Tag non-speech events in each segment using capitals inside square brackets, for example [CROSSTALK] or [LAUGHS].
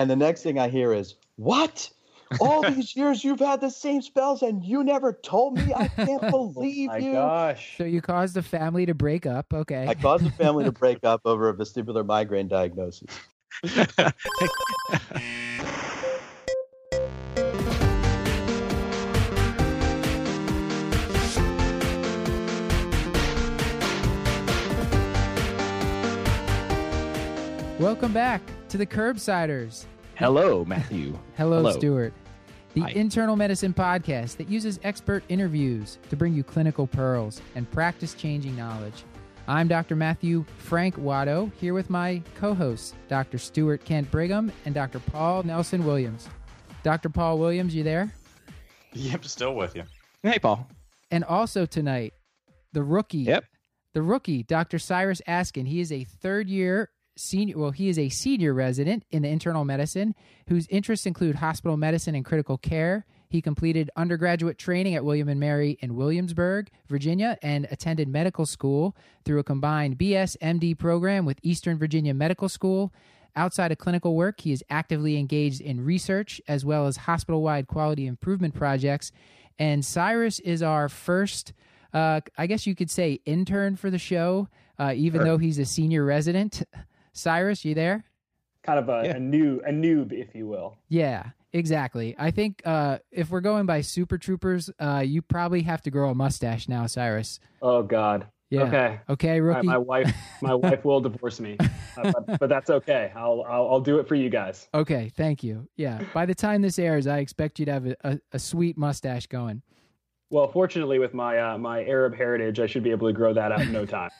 And the next thing I hear is, What? All [LAUGHS] these years you've had the same spells and you never told me? I can't [LAUGHS] oh believe My you. gosh. So you caused the family to break up. Okay. I caused the family to break up over a vestibular migraine diagnosis. Welcome back to the Curbsiders. Hello, Matthew. [LAUGHS] Hello, Hello. Stuart. The Hi. internal medicine podcast that uses expert interviews to bring you clinical pearls and practice changing knowledge. I'm Dr. Matthew Frank Watto, here with my co hosts, Dr. Stuart Kent Brigham and Dr. Paul Nelson Williams. Dr. Paul Williams, you there? Yep, still with you. Hey, Paul. And also tonight, the rookie. Yep. The rookie, Dr. Cyrus Askin. He is a third year senior, well, he is a senior resident in the internal medicine whose interests include hospital medicine and critical care. He completed undergraduate training at William and Mary in Williamsburg, Virginia, and attended medical school through a combined BS MD program with Eastern Virginia Medical School. Outside of clinical work, he is actively engaged in research as well as hospital wide quality improvement projects. And Cyrus is our first, uh, I guess you could say, intern for the show, uh, even Sure. though he's a senior resident. [LAUGHS] Cyrus, you there? Kind of a, Yeah. a new a noob, if you will. Yeah, exactly. I think uh, if we're going by Super Troopers, uh, you probably have to grow a mustache now, Cyrus. Oh God. Yeah. Okay. Okay, All right, rookie. my wife, my [LAUGHS] wife will divorce me, uh, but, but that's okay. I'll, I'll I'll do it for you guys. Okay, thank you. Yeah, by the time this airs, I expect you to have a, a, a sweet mustache going. Well, fortunately, with my uh, my Arab heritage, I should be able to grow that out in no [LAUGHS] time.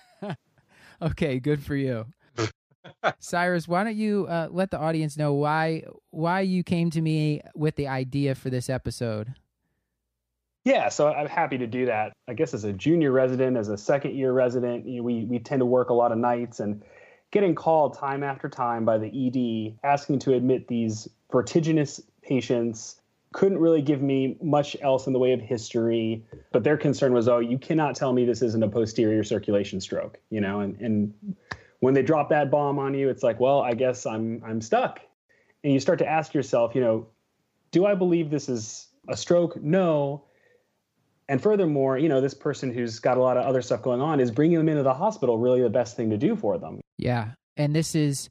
Okay, good for you. Cyrus, why don't you uh, let the audience know why why you came to me with the idea for this episode? Yeah, so I'm happy to do that. I guess as a junior resident, as a second year resident, you know, we we tend to work a lot of nights and getting called time after time by the ED asking to admit these vertiginous patients couldn't really give me much else in the way of history, but their concern was, oh, you cannot tell me this isn't a posterior circulation stroke, you know, and and when they drop that bomb on you, it's like, well, I guess I'm I'm stuck. And you start to ask yourself, you know, do I believe this is a stroke? No. And furthermore, you know, this person who's got a lot of other stuff going on is bringing them into the hospital really the best thing to do for them. Yeah, and this is,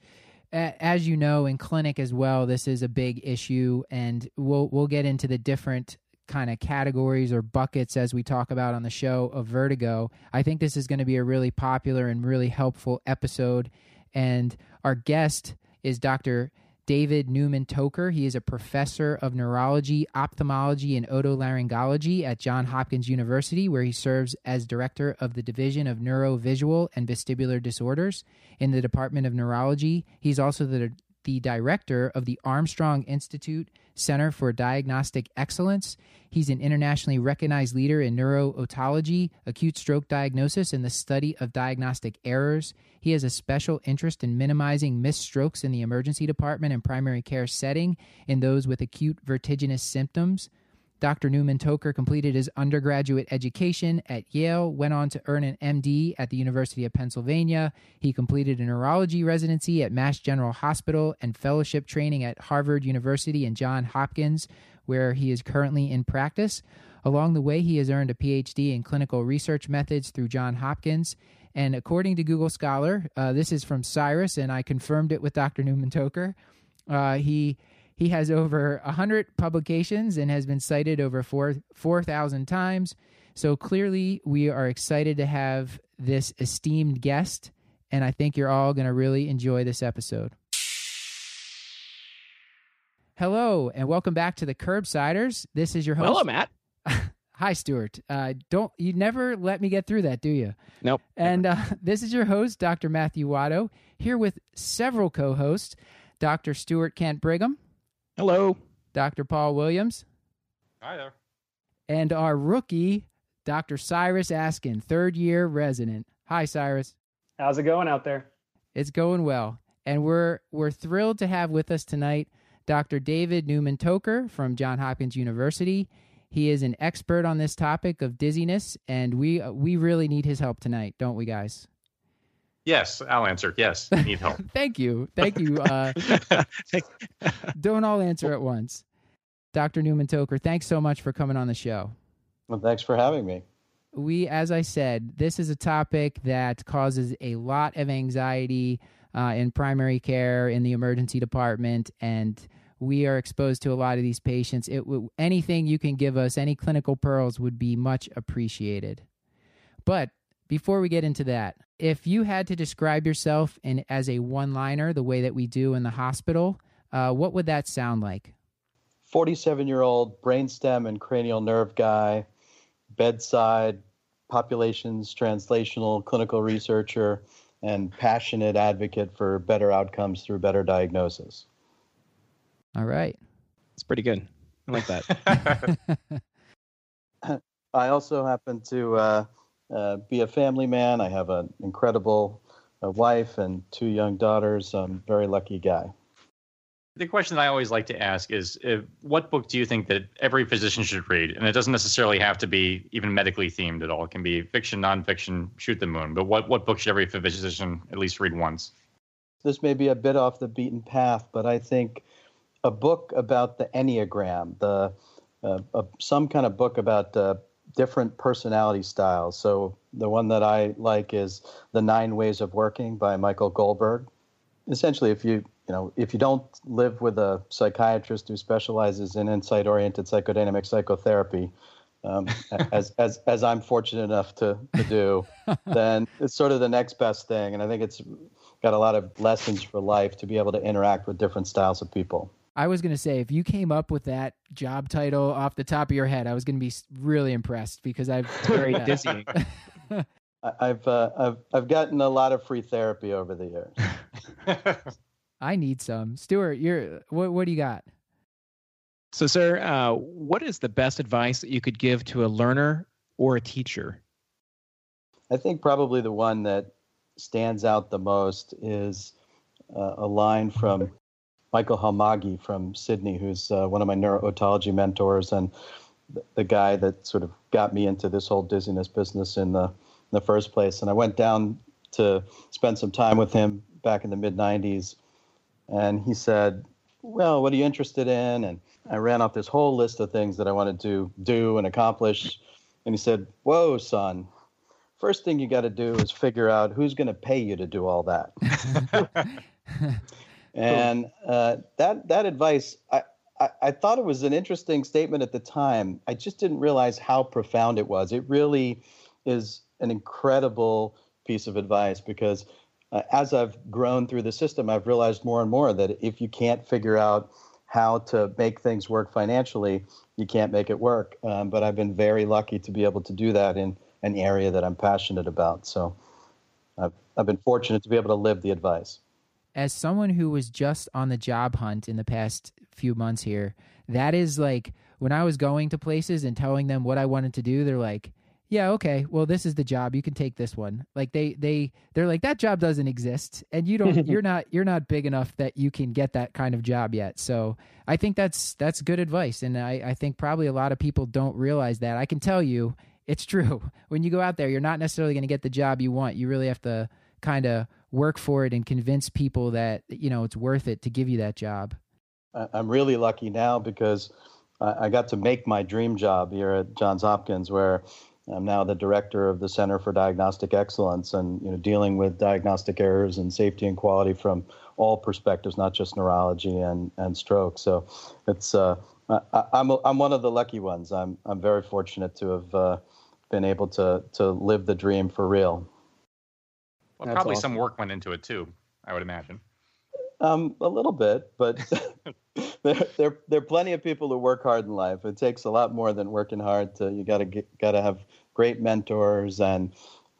as you know, in clinic as well. This is a big issue, and we'll we'll get into the different kind of categories or buckets as we talk about on the show of vertigo. I think this is going to be a really popular and really helpful episode. And our guest is Dr. David Newman Toker. He is a professor of neurology, ophthalmology, and otolaryngology at Johns Hopkins University, where he serves as director of the Division of Neurovisual and Vestibular Disorders in the Department of Neurology. He's also the, the director of the Armstrong Institute Center for Diagnostic Excellence. He's an internationally recognized leader in neurootology, acute stroke diagnosis, and the study of diagnostic errors. He has a special interest in minimizing missed strokes in the emergency department and primary care setting in those with acute vertiginous symptoms. Dr. Newman Toker completed his undergraduate education at Yale, went on to earn an MD at the University of Pennsylvania. He completed a neurology residency at Mass General Hospital and fellowship training at Harvard University and Johns Hopkins, where he is currently in practice. Along the way, he has earned a PhD in clinical research methods through Johns Hopkins. And according to Google Scholar, uh, this is from Cyrus, and I confirmed it with Dr. Newman Toker. Uh, he he has over 100 publications and has been cited over 4 4,000 times. So clearly, we are excited to have this esteemed guest, and I think you're all going to really enjoy this episode. Hello, and welcome back to the Curbsiders. This is your host. Hello, Matt. [LAUGHS] Hi, Stuart. Uh, don't you never let me get through that, do you? Nope. And uh, [LAUGHS] this is your host, Dr. Matthew Watto, here with several co-hosts, Dr. Stuart Kent Brigham, Hello. Dr. Paul Williams, Hi there. and our rookie, Dr. Cyrus Askin, third year resident. Hi, Cyrus. How's it going out there? It's going well. And we're we're thrilled to have with us tonight Dr. David Newman Toker from Johns Hopkins University. He is an expert on this topic of dizziness, and we we really need his help tonight, don't we, guys? Yes, I'll answer. Yes, I need help. [LAUGHS] Thank you. Thank you. Uh, [LAUGHS] don't all answer at once. Dr. Newman Toker, thanks so much for coming on the show. Well, thanks for having me. We, as I said, this is a topic that causes a lot of anxiety uh, in primary care, in the emergency department, and we are exposed to a lot of these patients. It w- anything you can give us, any clinical pearls, would be much appreciated. But before we get into that, if you had to describe yourself in as a one-liner, the way that we do in the hospital, uh, what would that sound like? 47 year old brainstem and cranial nerve guy, bedside, populations, translational, clinical researcher, and passionate advocate for better outcomes through better diagnosis. All right. It's pretty good. I like that. [LAUGHS] I also happen to uh, uh, be a family man. I have an incredible uh, wife and two young daughters. I'm a very lucky guy. The question that I always like to ask is uh, what book do you think that every physician should read? And it doesn't necessarily have to be even medically themed at all. It can be fiction, nonfiction, shoot the moon. But what, what book should every physician at least read once? This may be a bit off the beaten path, but I think a book about the Enneagram, the uh, uh, some kind of book about uh, different personality styles. So the one that I like is The Nine Ways of Working by Michael Goldberg. Essentially, if you you know if you don't live with a psychiatrist who specializes in insight-oriented psychodynamic psychotherapy, um, [LAUGHS] as as as I'm fortunate enough to to do, [LAUGHS] then it's sort of the next best thing. And I think it's got a lot of lessons for life to be able to interact with different styles of people. I was going to say, if you came up with that job title off the top of your head, I was going to be really impressed because I've [LAUGHS] very dizzying. [LAUGHS] I've uh, I've I've gotten a lot of free therapy over the years. [LAUGHS] I need some. Stuart, you're what? What do you got? So, sir, uh, what is the best advice that you could give to a learner or a teacher? I think probably the one that stands out the most is uh, a line from Michael Halmagyi from Sydney, who's uh, one of my neurotology mentors and the, the guy that sort of got me into this whole dizziness business in the, in the first place. And I went down to spend some time with him back in the mid 90s. And he said, Well, what are you interested in? And I ran off this whole list of things that I wanted to do and accomplish. And he said, Whoa, son, first thing you got to do is figure out who's going to pay you to do all that. [LAUGHS] [LAUGHS] and uh, that that advice, I, I, I thought it was an interesting statement at the time. I just didn't realize how profound it was. It really is an incredible piece of advice because uh, as I've grown through the system, I've realized more and more that if you can't figure out how to make things work financially, you can't make it work. Um, but I've been very lucky to be able to do that in an area that I'm passionate about. So I've, I've been fortunate to be able to live the advice. As someone who was just on the job hunt in the past few months here, that is like when I was going to places and telling them what I wanted to do, they're like, yeah, okay. Well, this is the job. You can take this one. Like they they they're like that job doesn't exist and you don't you're [LAUGHS] not you're not big enough that you can get that kind of job yet. So, I think that's that's good advice and I I think probably a lot of people don't realize that. I can tell you it's true. [LAUGHS] When you go out there, you're not necessarily going to get the job you want. You really have to kind of work for it and convince people that, you know, it's worth it to give you that job. I'm really lucky now because I got to make my dream job here at Johns Hopkins where I'm now the director of the Center for Diagnostic Excellence, and you know, dealing with diagnostic errors and safety and quality from all perspectives, not just neurology and, and stroke. So, it's uh, I, am I'm, I'm one of the lucky ones. I'm I'm very fortunate to have uh, been able to to live the dream for real. Well, That's probably awesome. some work went into it too. I would imagine. Um, a little bit, but [LAUGHS] [LAUGHS] there, there, there are plenty of people who work hard in life. It takes a lot more than working hard. To you got to got to have great mentors and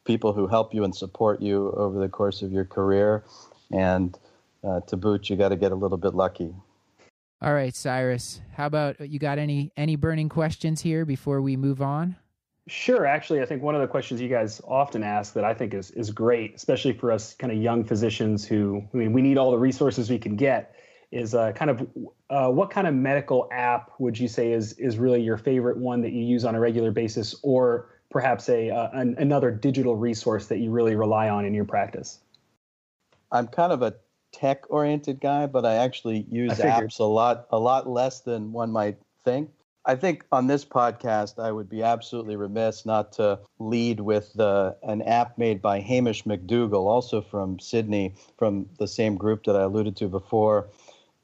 people who help you and support you over the course of your career. And uh, to boot, you got to get a little bit lucky. All right, Cyrus. How about you got any any burning questions here before we move on? Sure. Actually, I think one of the questions you guys often ask that I think is is great, especially for us kind of young physicians who I mean, we need all the resources we can get, is uh, kind of uh, what kind of medical app would you say is is really your favorite one that you use on a regular basis, or perhaps a uh, an, another digital resource that you really rely on in your practice? I'm kind of a tech oriented guy, but I actually use apps a lot a lot less than one might think. I think on this podcast, I would be absolutely remiss not to lead with the, an app made by Hamish MacDougall, also from Sydney, from the same group that I alluded to before.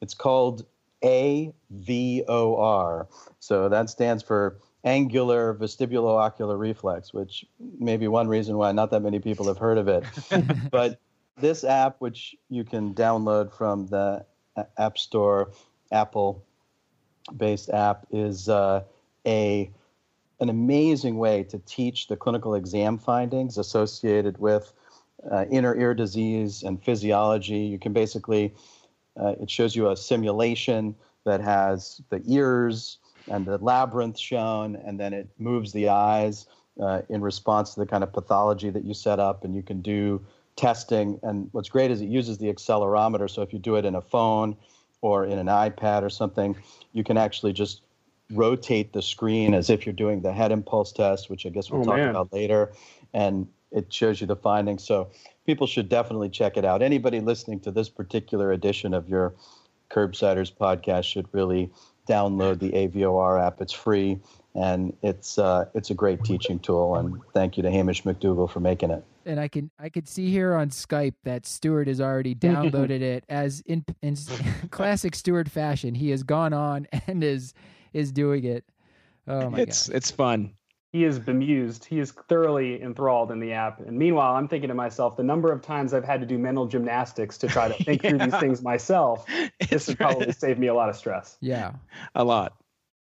It's called AVOR. So that stands for Angular Vestibulo-Ocular Reflex, which may be one reason why not that many people have heard of it. [LAUGHS] but this app, which you can download from the App Store, Apple based app is uh, a an amazing way to teach the clinical exam findings associated with uh, inner ear disease and physiology. You can basically, uh, it shows you a simulation that has the ears and the labyrinth shown, and then it moves the eyes uh, in response to the kind of pathology that you set up, and you can do testing. And what's great is it uses the accelerometer. So if you do it in a phone or in an iPad or something, you can actually just rotate the screen as if you're doing the head impulse test, which I guess we'll oh, talk man. about later, and it shows you the findings. So people should definitely check it out. Anybody listening to this particular edition of your Curbsiders podcast should really download the AVOR app. It's free and it's uh, it's a great teaching tool. And thank you to Hamish MacDougall for making it and I can I could see here on Skype that Stuart has already [LAUGHS] downloaded it as in in [LAUGHS] classic Stuart fashion. He has gone on [LAUGHS] and is is doing it. Oh my it's God. it's fun. He is bemused. He is thoroughly enthralled in the app. And meanwhile, I'm thinking to myself, the number of times I've had to do mental gymnastics to try to think yeah. through these things myself, this would probably save me a lot of stress. Yeah, a lot,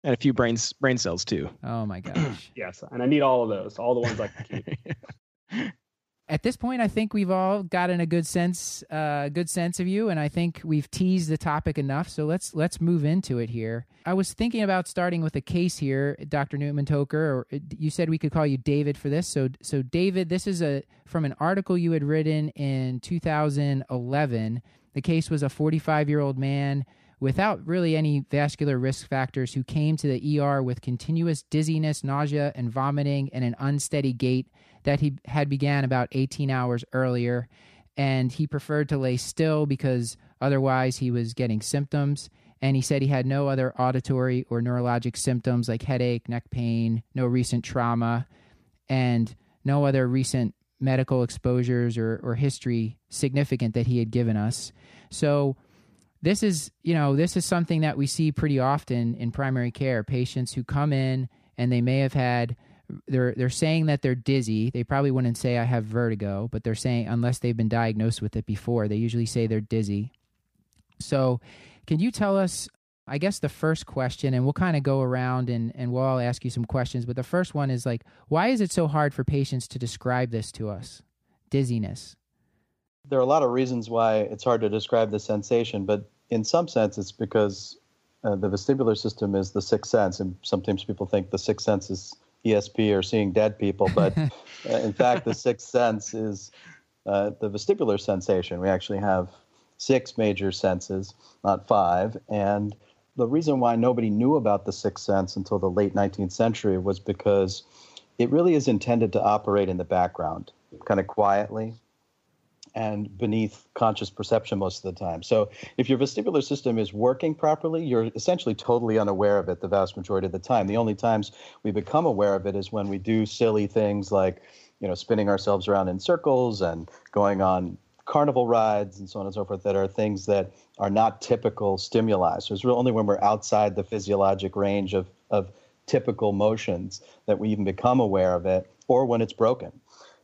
and a few brain brain cells too. Oh my gosh. [CLEARS THROAT] yes, and I need all of those, all the ones I can keep [LAUGHS] at this point, I think we've all gotten a good sense, uh, good sense of you, and I think we've teased the topic enough. So let's let's move into it here. I was thinking about starting with a case here, Dr. Newman Toker. Or uh, you said we could call you David for this. So so David, this is a from an article you had written in 2011. The case was a 45 year old man without really any vascular risk factors who came to the ER with continuous dizziness, nausea, and vomiting, and an unsteady gait that he had began about 18 hours earlier. And he preferred to lay still because otherwise he was getting symptoms. And he said he had no other auditory or neurologic symptoms like headache neck pain no recent trauma and no other recent medical exposures or, or history significant that he had given us. So this is you know this is something that we see pretty often in primary care patients who come in and they may have had they're they're saying that they're dizzy. They probably wouldn't say I have vertigo, but they're saying unless they've been diagnosed with it before, they usually say they're dizzy. So, can you tell us I guess the first question, and we'll kind of go around and, and we'll all ask you some questions, but the first one is like, why is it so hard for patients to describe this to us? Dizziness. There are a lot of reasons why it's hard to describe the sensation, but in some sense, it's because uh, the vestibular system is the sixth sense, and sometimes people think the sixth sense is ESP or seeing dead people, but [LAUGHS] uh, in fact, the sixth sense is uh, the vestibular sensation. We actually have six major senses, not five. And the reason why nobody knew about the sixth sense until the late 19th century was because it really is intended to operate in the background, kind of quietly and beneath conscious perception most of the time. So if your vestibular system is working properly, you're essentially totally unaware of it the vast majority of the time. The only times we become aware of it is when we do silly things like, you know, spinning ourselves around in circles and going on carnival rides and so on and so forth that are things that are not typical stimuli. So it's only when we're outside the physiologic range of, of typical motions that we even become aware of it or when it's broken.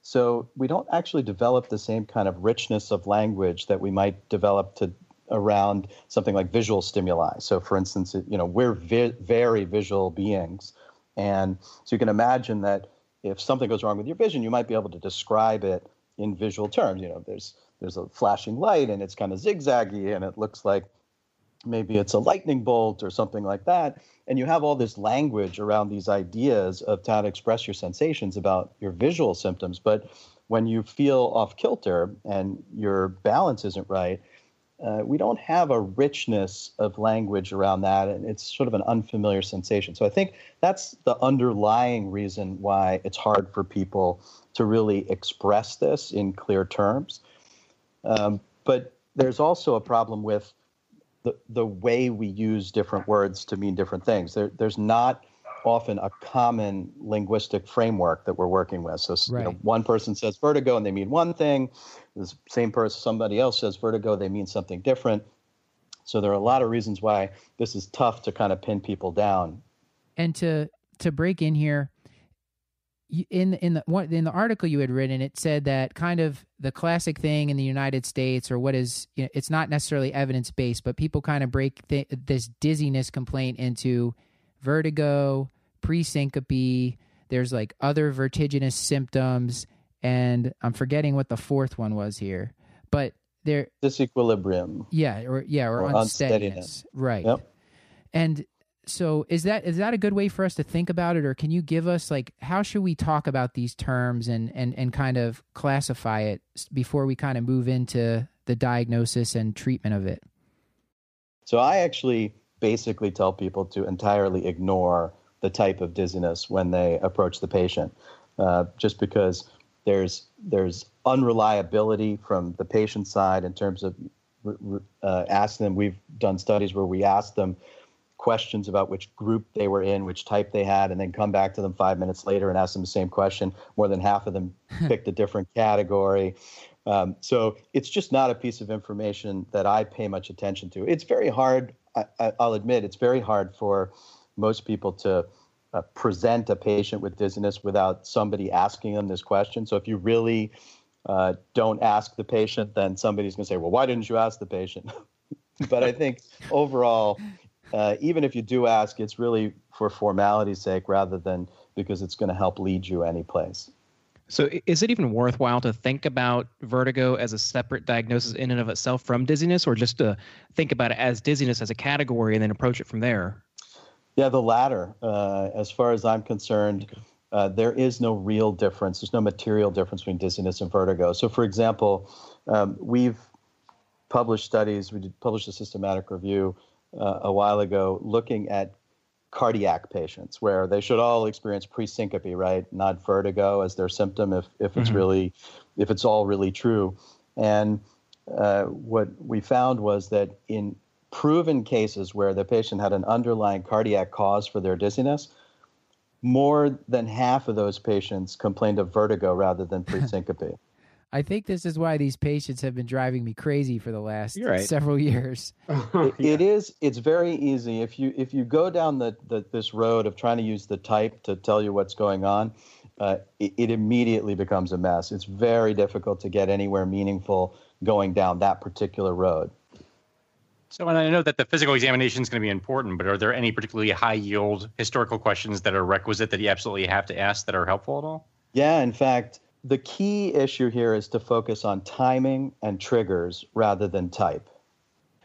So we don't actually develop the same kind of richness of language that we might develop to around something like visual stimuli. So, for instance, you know, we're vi- very visual beings, and so you can imagine that if something goes wrong with your vision, you might be able to describe it in visual terms. You know, there's there's a flashing light, and it's kind of zigzaggy, and it looks like maybe it's a lightning bolt or something like that and you have all this language around these ideas of how to express your sensations about your visual symptoms but when you feel off kilter and your balance isn't right uh, we don't have a richness of language around that and it's sort of an unfamiliar sensation. So i think that's the underlying reason why it's hard for people to really express this in clear terms. Um, but there's also a problem with the, the way we use different words to mean different things. There, there's not often a common linguistic framework that we're working with. So right. you know, one person says vertigo and they mean one thing. The same person, somebody else says vertigo, they mean something different. So there are a lot of reasons why this is tough to kind of pin people down. And to to break in here, in in the in the article you had written, it said that kind of the classic thing in the United States, or what is you know, it's not necessarily evidence based, but people kind of break th- this dizziness complaint into vertigo, presyncope. There's like other vertiginous symptoms, and I'm forgetting what the fourth one was here, but there disequilibrium. Yeah, or yeah, or, or unsteadiness. unsteadiness. Right. Yep. And so is that is that a good way for us to think about it? Or can you give us like how should we talk about these terms and and and kind of classify it before we kind of move into the diagnosis and treatment of it? So i actually basically tell people to entirely ignore the type of dizziness when they approach the patient uh, just because there's there's unreliability from the patient side in terms of uh, asking them. We've done studies where we ask them questions about which group they were in, which type they had, and then come back to them five minutes later and ask them the same question. More than half of them [LAUGHS] picked a different category. Um, so it's just not a piece of information that I pay much attention to. It's very hard, I, will admit, it's very hard for most people to uh, present a patient with dizziness without somebody asking them this question. So if you really uh, don't ask the patient, then somebody's going to say, well, why didn't you ask the patient? [LAUGHS] but I think [LAUGHS] overall, uh, even if you do ask, it's really for formality's sake rather than because it's going to help lead you anyplace. So, is it even worthwhile to think about vertigo as a separate diagnosis in and of itself from dizziness, or just to think about it as dizziness as a category and then approach it from there? Yeah, the latter. Uh, as far as I'm concerned, uh, there is no real difference. There's no material difference between dizziness and vertigo. So, for example, um, we've published studies, we did publish a systematic review uh, a while ago looking at cardiac patients where they should all experience presyncope, right? Not vertigo as their symptom if, if it's mm-hmm. really, if it's all really true. And uh, what we found was that in proven cases where the patient had an underlying cardiac cause for their dizziness, more than half of those patients complained of vertigo rather than [LAUGHS] presyncope. I think this is why these patients have been driving me crazy for the last right. several years. [LAUGHS] it, it is. It's very easy if you if you go down the, the this road of trying to use the type to tell you what's going on. Uh, it, it immediately becomes a mess. It's very difficult to get anywhere meaningful going down that particular road. So, and I know that the physical examination is going to be important, but are there any particularly high yield historical questions that are requisite that you absolutely have to ask that are helpful at all? Yeah, in fact, the key issue here is to focus on timing and triggers rather than type,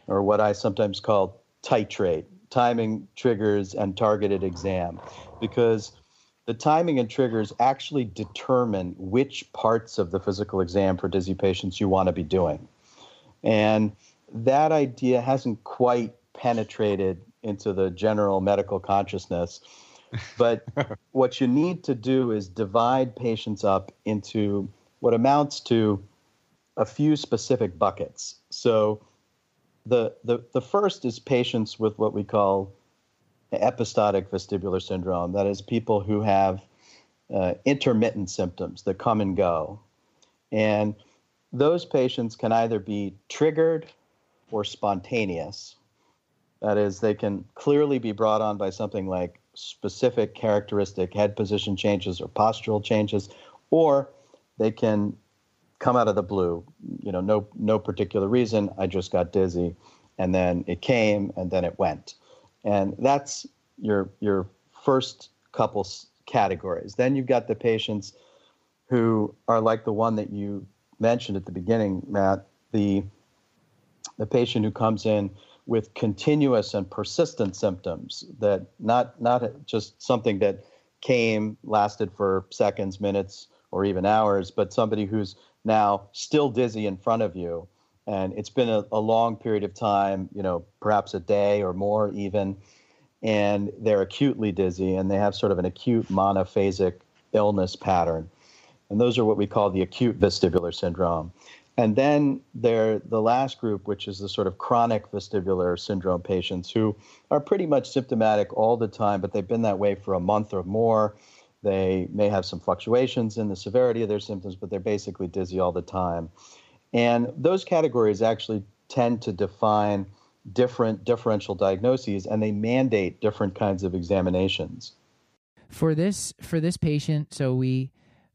or what I sometimes call titrate timing, triggers, and targeted exam, because the timing and triggers actually determine which parts of the physical exam for dizzy patients you want to be doing. And that idea hasn't quite penetrated into the general medical consciousness but [LAUGHS] what you need to do is divide patients up into what amounts to a few specific buckets. So the, the, the first is patients with what we call episodic vestibular syndrome. That is, people who have uh, intermittent symptoms that come and go. And those patients can either be triggered or spontaneous. That is, they can clearly be brought on by something like specific characteristic head position changes or postural changes, or they can come out of the blue. You know, no no particular reason. I just got dizzy, and then it came, and then it went, and that's your your first couple categories. Then you've got the patients who are like the one that you mentioned at the beginning, Matt. The the patient who comes in with continuous and persistent symptoms that not not just something that came lasted for seconds minutes or even hours but somebody who's now still dizzy in front of you. And it's been a, a long period of time you know perhaps a day or more even and they're acutely dizzy and they have sort of an acute monophasic illness pattern. And those are what we call the acute vestibular syndrome And then there, the last group, which is the sort of chronic vestibular syndrome patients who are pretty much symptomatic all the time, but they've been that way for a month or more. They may have some fluctuations in the severity of their symptoms, but they're basically dizzy all the time. And those categories actually tend to define different differential diagnoses and they mandate different kinds of examinations. For this for this patient, so we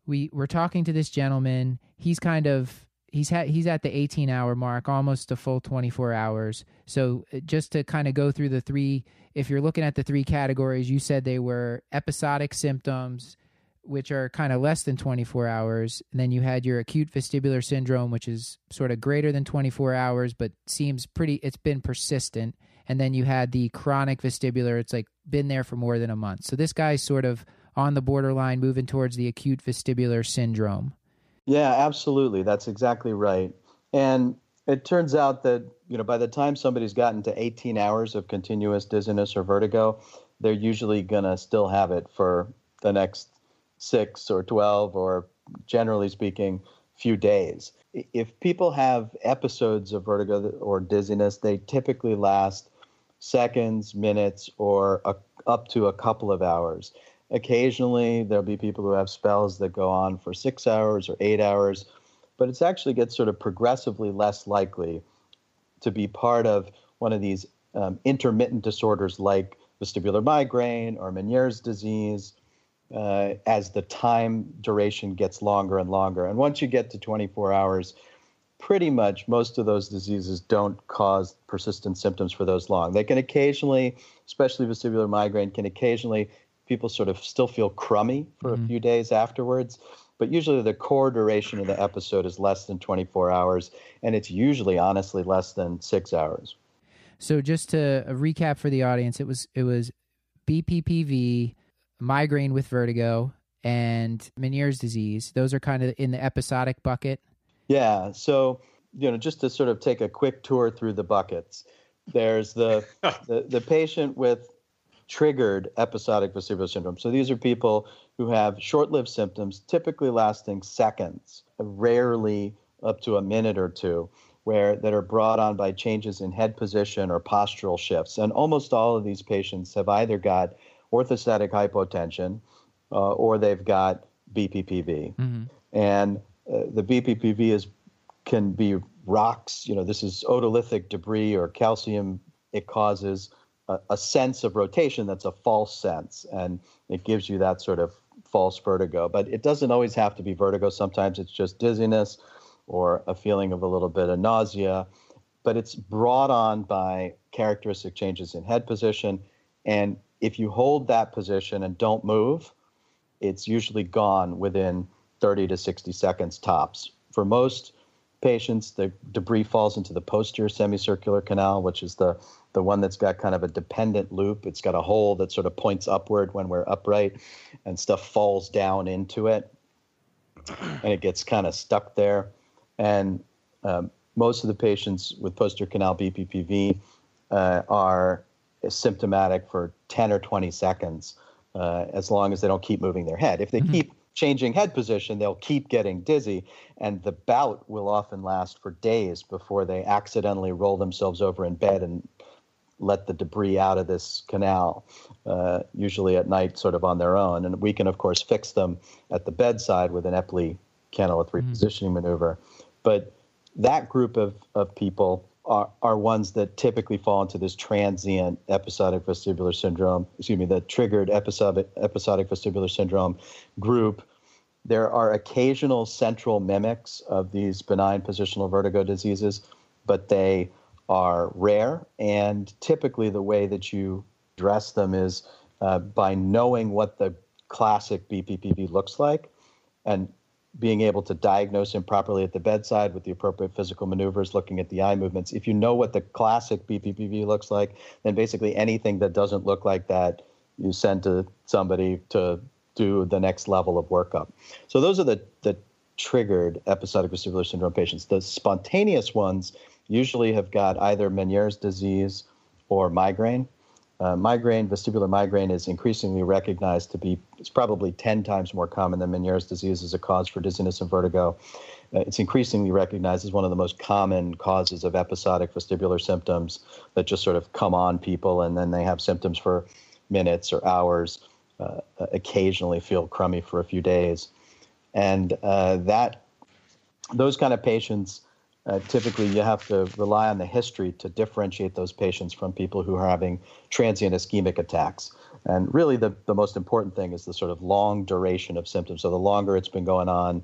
we we're talking to this gentleman. He's kind of he's had he's at the 18 hour mark, almost a full 24 hours. So uh, just to kind of go through the three if you're looking at the three categories, you said they were episodic symptoms, which are kind of less than 24 hours. And then you had your acute vestibular syndrome, which is sort of greater than 24 hours, but seems pretty, it's been persistent. And then you had the chronic vestibular, it's like been there for more than a month. So this guy's sort of on the borderline moving towards the acute vestibular syndrome. Yeah, absolutely. That's exactly right. And it turns out that, you know, by the time somebody's gotten to 18 hours of continuous dizziness or vertigo, they're usually going to still have it for the next six or 12 or generally speaking, few days. If people have episodes of vertigo or dizziness, they typically last seconds, minutes, or a, up to a couple of hours. Occasionally, there'll be people who have spells that go on for six hours or eight hours, but it's actually gets sort of progressively less likely to be part of one of these um, intermittent disorders like vestibular migraine or Meniere's disease uh, as the time duration gets longer and longer. And once you get to 24 hours, pretty much most of those diseases don't cause persistent symptoms for those long. They can occasionally, especially vestibular migraine, can occasionally people sort of still feel crummy for mm-hmm. a few days afterwards. But usually the core duration of the episode is less than 24 hours, and it's usually honestly less than six hours. So just to recap for the audience, it was it was BPPV, migraine with vertigo, and Meniere's disease. Those are kind of in the episodic bucket. Yeah. So, you know, just to sort of take a quick tour through the buckets, there's the, [LAUGHS] the, the patient with triggered episodic vestibular syndrome. So these are people who have short lived symptoms, typically lasting seconds, rarely up to a minute or two, where that are brought on by changes in head position or postural shifts. And almost all of these patients have either got orthostatic hypotension uh, or they've got BPPV. Mm-hmm. And uh, the BPPV is can be rocks. You know, this is otolithic debris or calcium. It causes a, a sense of rotation that's a false sense, and it gives you that sort of false vertigo. But it doesn't always have to be vertigo. Sometimes it's just dizziness or a feeling of a little bit of nausea. But it's brought on by characteristic changes in head position. And if you hold that position and don't move, it's usually gone within 30 to 60 seconds tops. For most patients, the debris falls into the posterior semicircular canal, which is the, the one that's got kind of a dependent loop. It's got a hole that sort of points upward when we're upright, and stuff falls down into it, and it gets kind of stuck there. And um, most of the patients with posterior canal BPPV uh, are symptomatic for 10 or 20 seconds, uh, as long as they don't keep moving their head. If they mm-hmm. keep changing head position, they'll keep getting dizzy, and the bout will often last for days before they accidentally roll themselves over in bed and let the debris out of this canal, uh, usually at night, sort of on their own. And we can, of course, fix them at the bedside with an Epley canalith mm-hmm. repositioning mm-hmm. maneuver. But that group of, of people are, are ones that typically fall into this transient episodic vestibular syndrome, excuse me, the triggered episodic, episodic vestibular syndrome group. There are occasional central mimics of these benign positional vertigo diseases, but they are rare. And typically, the way that you address them is uh, by knowing what the classic BPPV looks like and being able to diagnose him properly at the bedside with the appropriate physical maneuvers, looking at the eye movements. If you know what the classic BPPV looks like, then basically anything that doesn't look like that, you send to somebody to do the next level of workup. So those are the, the triggered episodic vestibular syndrome patients. The spontaneous ones usually have got either Meniere's disease or migraine. uh, migraine, vestibular migraine, is increasingly recognized to be it's probably 10 times more common than Meniere's disease as a cause for dizziness and vertigo. Uh, it's increasingly recognized as one of the most common causes of episodic vestibular symptoms that just sort of come on people and then they have symptoms for minutes or hours, uh, occasionally feel crummy for a few days. And uh, that those kind of patients uh, typically you have to rely on the history to differentiate those patients from people who are having transient ischemic attacks. And really, the, the most important thing is the sort of long duration of symptoms. So, the longer it's been going on,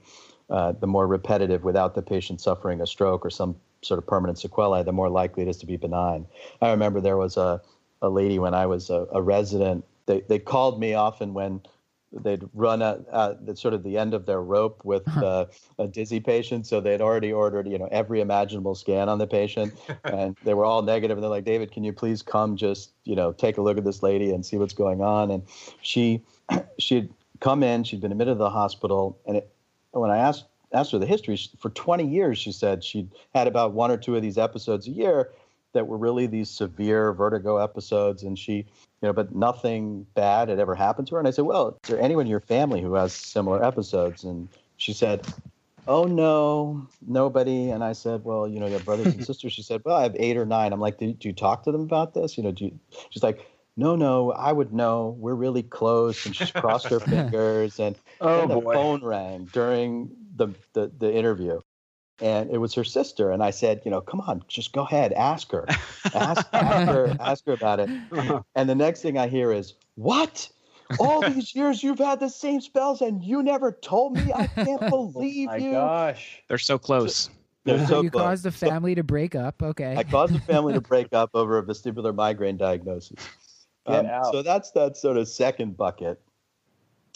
uh, the more repetitive without the patient suffering a stroke or some sort of permanent sequelae, the more likely it is to be benign. I remember there was a, a lady when I was a, a resident, they, they called me often when they'd run at, at sort of the end of their rope with uh, a dizzy patient. So they'd already ordered, you know, every imaginable scan on the patient, and they were all negative. And they're like, David, can you please come just, you know, take a look at this lady and see what's going on? And she, [CLEARS THROAT] she'd come in. She'd been admitted to the hospital, and it, when I asked asked her the history, for 20 years, she said she'd had about one or two of these episodes a year that were really these severe vertigo episodes, and she you know, but nothing bad had ever happened to her. And I said, well, is there anyone in your family who has similar episodes? And she said, oh no, nobody. And I said, well, you know, you have brothers and [LAUGHS] sisters. She said, well, I have eight or nine. I'm like, "Do you talk to them about this? You know, do you, she's like, no, no, I would know. We're really close. And she's crossed her [LAUGHS] fingers. And oh, the boy. phone rang during the, the, the interview and it was her sister. And I said, you know, come on, just go ahead, ask her, ask, [LAUGHS] ask her, ask her about it. And the next thing I hear is, what? All [LAUGHS] these years you've had the same spells and you never told me. I can't believe [LAUGHS] oh my you. gosh. They're so close. They're so you close. caused the So family to break up. Okay. I caused the family to break up over a vestibular migraine diagnosis. Get Um, out. so that's that sort of second bucket.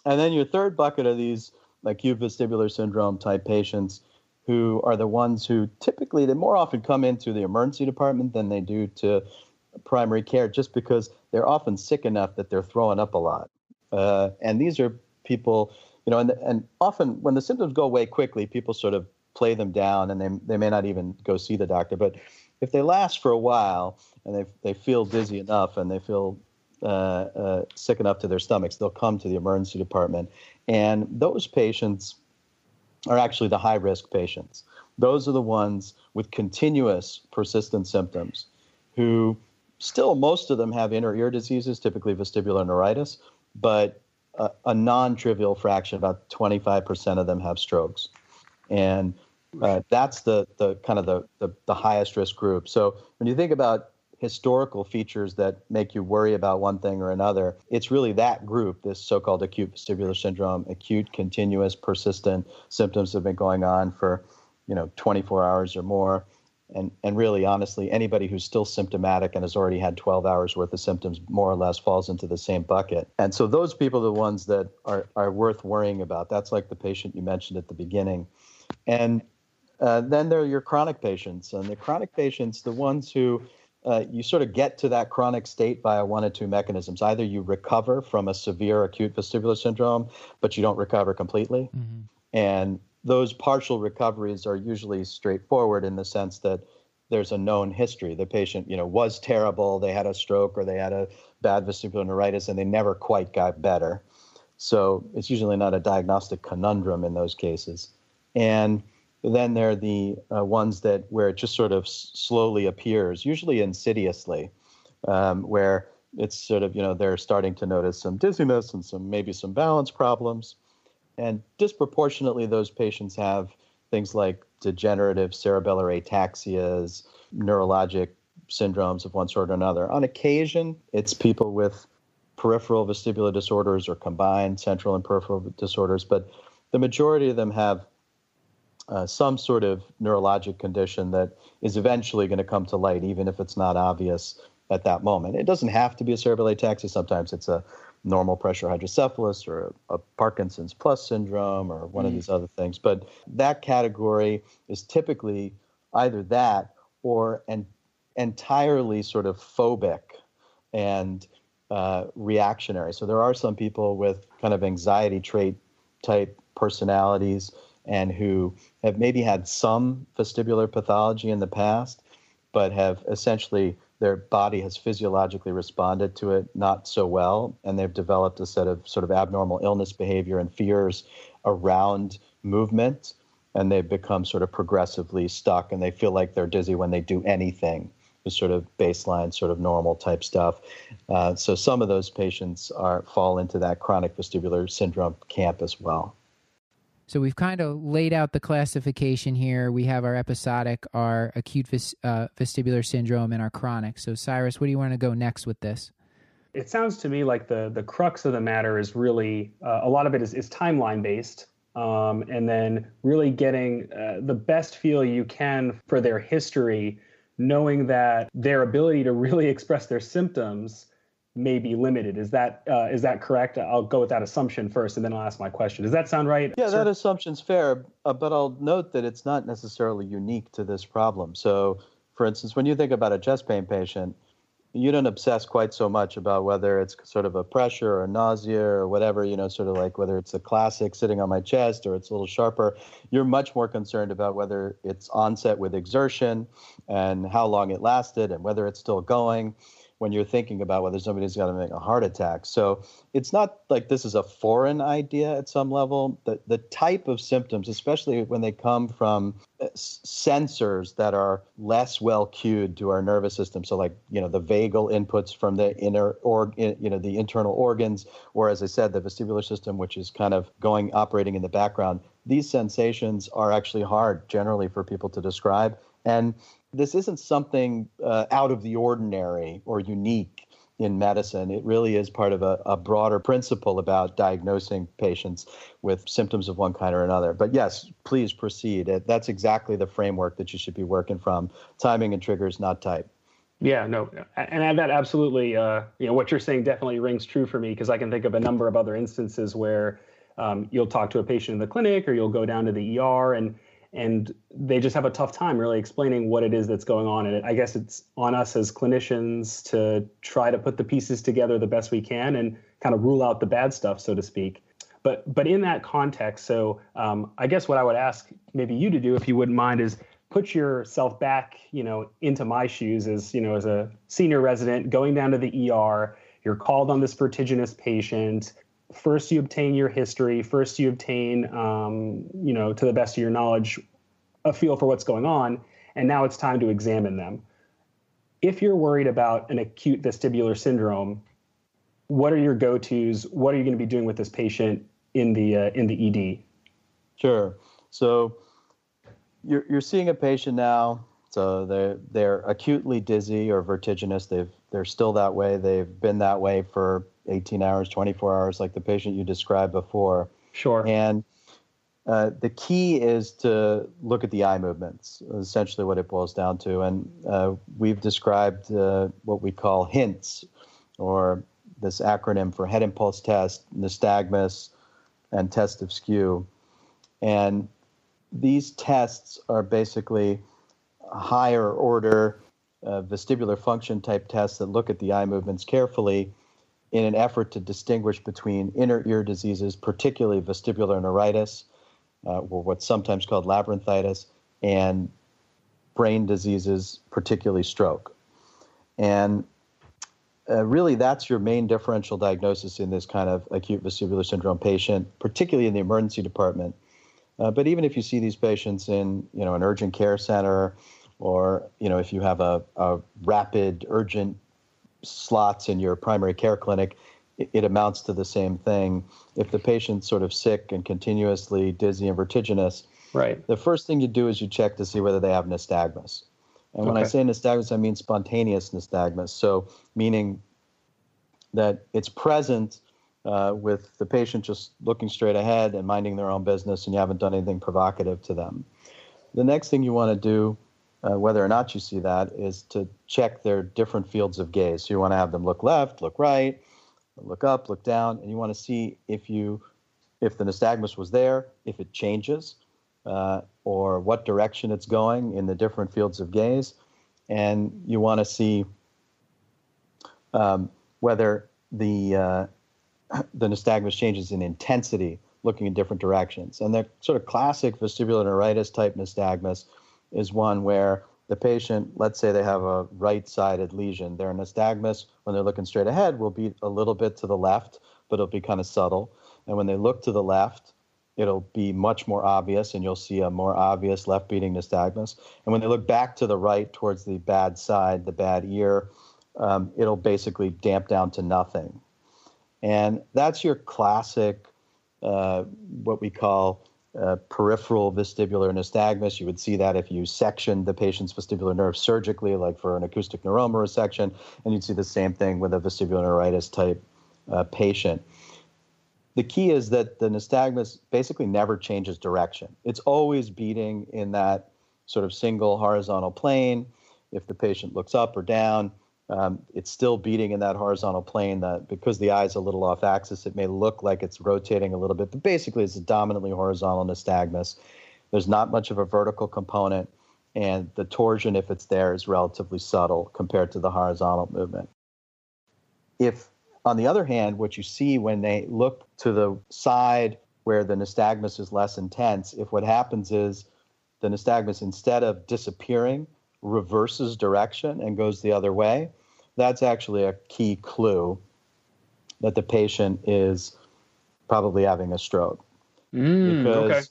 And then your third bucket are these acute vestibular syndrome type patients who are the ones who typically they more often come into the emergency department than they do to primary care just because they're often sick enough that they're throwing up a lot. Uh, and these are people, you know, and, and often when the symptoms go away quickly, people sort of play them down and they, they may not even go see the doctor. But if they last for a while and they, they feel dizzy enough and they feel uh, uh, sick enough to their stomachs, they'll come to the emergency department. And those patients are actually the high risk patients. Those are the ones with continuous persistent symptoms who still, most of them have inner ear diseases, typically vestibular neuritis, but a, a non trivial fraction, about 25% of them have strokes. And uh, that's the, the kind of the, the, the highest risk group. So when you think about historical features that make you worry about one thing or another. It's really that group, this so called acute vestibular syndrome, acute, continuous, persistent symptoms have been going on for, you know, 24 hours or more. And, and really, honestly, anybody who's still symptomatic and has already had 12 hours worth of symptoms more or less falls into the same bucket. And so those people are the ones that are, are worth worrying about. That's like the patient you mentioned at the beginning. And uh, then there are your chronic patients. And the chronic patients, the ones who uh, you sort of get to that chronic state via one of two mechanisms. Either you recover from a severe acute vestibular syndrome, but you don't recover completely. Mhm. And those partial recoveries are usually straightforward in the sense that there's a known history. The patient, you know, was terrible, they had a stroke or they had a bad vestibular neuritis and they never quite got better. So it's usually not a diagnostic conundrum in those cases. And then there are the uh, ones that where it just sort of s- slowly appears, usually insidiously, um, where it's sort of you know they're starting to notice some dizziness and some maybe some balance problems, and disproportionately those patients have things like degenerative cerebellar ataxias, neurologic syndromes of one sort or another. On occasion, it's people with peripheral vestibular disorders or combined central and peripheral disorders, but the majority of them have uh, some sort of neurologic condition that is eventually going to come to light, even if it's not obvious at that moment. It doesn't have to be a cerebral ataxia. Sometimes it's a normal pressure hydrocephalus or a, a Parkinson's plus syndrome or one of these other things. But that category is typically either that or an entirely sort of phobic and uh, reactionary. So there are some people with kind of anxiety trait type personalities and who have maybe had some vestibular pathology in the past, but have essentially their body has physiologically responded to it not so well, and they've developed a set of sort of abnormal illness behavior and fears around movement, and they've become sort of progressively stuck, and they feel like they're dizzy when they do anything. The sort of baseline, sort of normal type stuff. Uh, so some of those patients are fall into that chronic vestibular syndrome camp as well. So we've kind of laid out the classification here. We have our episodic, our acute vis- uh, vestibular syndrome, and our chronic. So Cyrus, what do you want to go next with this? It sounds to me like the the crux of the matter is really uh, a lot of it is, is timeline based, um, and then really getting uh, the best feel you can for their history, knowing that their ability to really [LAUGHS] express their symptoms may be limited. Is that uh, is that correct? I'll go with that assumption first, and then I'll ask my question. Does that sound right? Yeah, sir? that assumption's fair, uh, but I'll note that it's not necessarily unique to this problem. So, for instance, when you think about a chest pain patient, you don't obsess quite so much about whether it's sort of a pressure or nausea or whatever, you know, sort of like whether it's a classic sitting on my chest or it's a little sharper. You're much more concerned about whether it's onset with exertion and how long it lasted and whether it's still going when you're thinking about whether somebody's got to make a heart attack. So it's not like this is a foreign idea at some level. The, the type of symptoms, especially when they come from uh, sensors that are less well cued to our nervous system, so like you know the vagal inputs from the inner or you know the internal organs, or as I said, the vestibular system, which is kind of going operating in the background. These sensations are actually hard generally for people to describe, and this isn't something uh, out of the ordinary or unique in medicine. It really is part of a, a, broader principle about diagnosing patients with symptoms of one kind or another. But yes, please proceed. That's exactly the framework that you should be working from. Timing and triggers, not type. Yeah, no, and that absolutely, uh, you know, what you're saying definitely rings true for me because I can think of a number of other instances where um, you'll talk to a patient in the clinic or you'll go down to the ER and and they just have a tough time really explaining what it is that's going on. And I guess it's on us as clinicians to try to put the pieces together the best we can and kind of rule out the bad stuff, so to speak. But but in that context, so um, I guess what I would ask maybe you to do, if you wouldn't mind, is put yourself back, you know, into my shoes as you know, as a senior resident going down to the ER. You're called on this vertiginous patient first you obtain your history first you obtain um, you know to the best of your knowledge a feel for what's going on and now it's time to examine them. If you're worried about an acute vestibular syndrome what are your go-to's? What are you going to be doing with this patient in the uh, in the ed sure. So you're, you're seeing a patient now so they're they're acutely dizzy or vertiginous. They've they're still that way. They've been that way for 18 hours, 24 hours, like the patient you described before. Sure. And uh, the key is to look at the eye movements, essentially what it boils down to. And uh, we've described uh, what we call HINTS, or this acronym for head impulse test, nystagmus, and test of skew. And these tests are basically higher order uh, vestibular function type tests that look at the eye movements carefully in an effort to distinguish between inner ear diseases, particularly vestibular neuritis, uh, or what's sometimes called labyrinthitis, and brain diseases, particularly stroke. And uh, really, that's your main differential diagnosis in this kind of acute vestibular syndrome patient, particularly in the emergency department. Uh, but even if you see these patients in, you know, an urgent care center, or you know, if you have a, a rapid, urgent slots in your primary care clinic, it, amounts to the same thing. If the patient's sort of sick and continuously dizzy and vertiginous, right. the first thing you do is you check to see whether they have nystagmus. And when I say nystagmus, I mean spontaneous nystagmus. So, meaning that it's present uh, with the patient just looking straight ahead and minding their own business, and you haven't done anything provocative to them. The next thing you want to do uh, whether or not you see that, is to check their different fields of gaze. So you want to have them look left, look right, look up, look down, and you want to see if you if the nystagmus was there, if it changes, uh, or what direction it's going in the different fields of gaze, and you want to see um, whether the uh, [CLEARS THROAT] the nystagmus changes in intensity, looking in different directions. And the sort of classic vestibular neuritis type nystagmus is one where the patient, let's say they have a right sided lesion, their nystagmus, when they're looking straight ahead, will be a little bit to the left, but it'll be kind of subtle. And when they look to the left, it'll be much more obvious, and you'll see a more obvious left beating nystagmus. And when they look back to the right towards the bad side, the bad ear, um, it'll basically damp down to nothing. And that's your classic, uh, what we call uh, peripheral vestibular nystagmus. You would see that if you sectioned the patient's vestibular nerve surgically, like for an acoustic neuroma resection, and you'd see the same thing with a vestibular neuritis type uh, patient. The key is that the nystagmus basically never changes direction. It's always beating in that sort of single horizontal plane. If the patient looks up or down, um, it's still beating in that horizontal plane that because the eye is a little off axis, it may look like it's rotating a little bit, but basically it's a dominantly horizontal nystagmus. There's not much of a vertical component, and the torsion, if it's there, is relatively subtle compared to the horizontal movement. If, on the other hand, what you see when they look to the side where the nystagmus is less intense, if what happens is the nystagmus, instead of disappearing, reverses direction and goes the other way, that's actually a key clue that the patient is probably having a stroke. Mm, because okay.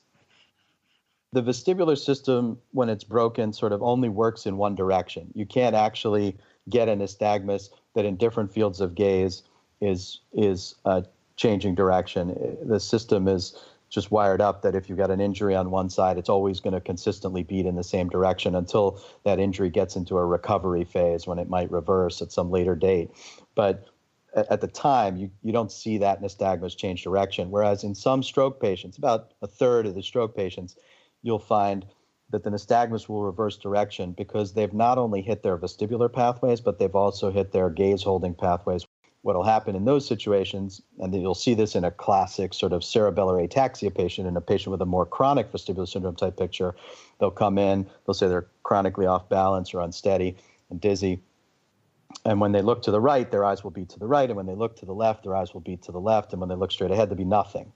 the vestibular system, when it's broken, sort of only works in one direction. You can't actually get a nystagmus that in different fields of gaze is is uh, changing direction. The system is just wired up that if you've got an injury on one side, it's always going to consistently beat in the same direction until that injury gets into a recovery phase when it might reverse at some later date. But at the time, you, you don't see that nystagmus change direction. Whereas in some stroke patients, about a third of the stroke patients, you'll find that the nystagmus will reverse direction because they've not only hit their vestibular pathways, but they've also hit their gaze holding pathways what will happen in those situations, and you'll see this in a classic sort of cerebellar ataxia patient, in a patient with a more chronic vestibular syndrome type picture, they'll come in, they'll say they're chronically off balance or unsteady and dizzy. And when they look to the right, their eyes will be to the right. And when they look to the left, their eyes will be to the left. And when they look straight ahead, there'll be nothing.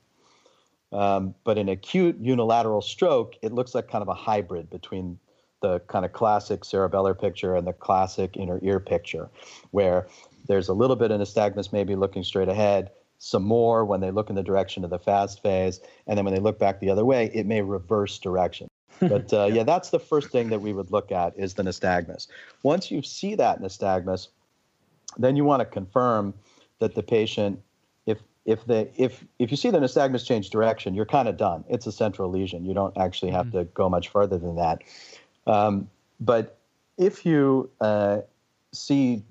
Um, but in acute unilateral stroke, it looks like kind of a hybrid between the kind of classic cerebellar picture and the classic inner ear picture, where there's a little bit of nystagmus maybe looking straight ahead, some more when they look in the direction of the fast phase, and then when they look back the other way, it may reverse direction. But uh, [LAUGHS] yeah, that's the first thing that we would look at is the nystagmus. Once you see that nystagmus, then you want to confirm that the patient, if if they if if you see the nystagmus change direction, you're kind of done. It's a central lesion. You don't actually have mm-hmm. to go much further than that. Um, but if you uh, see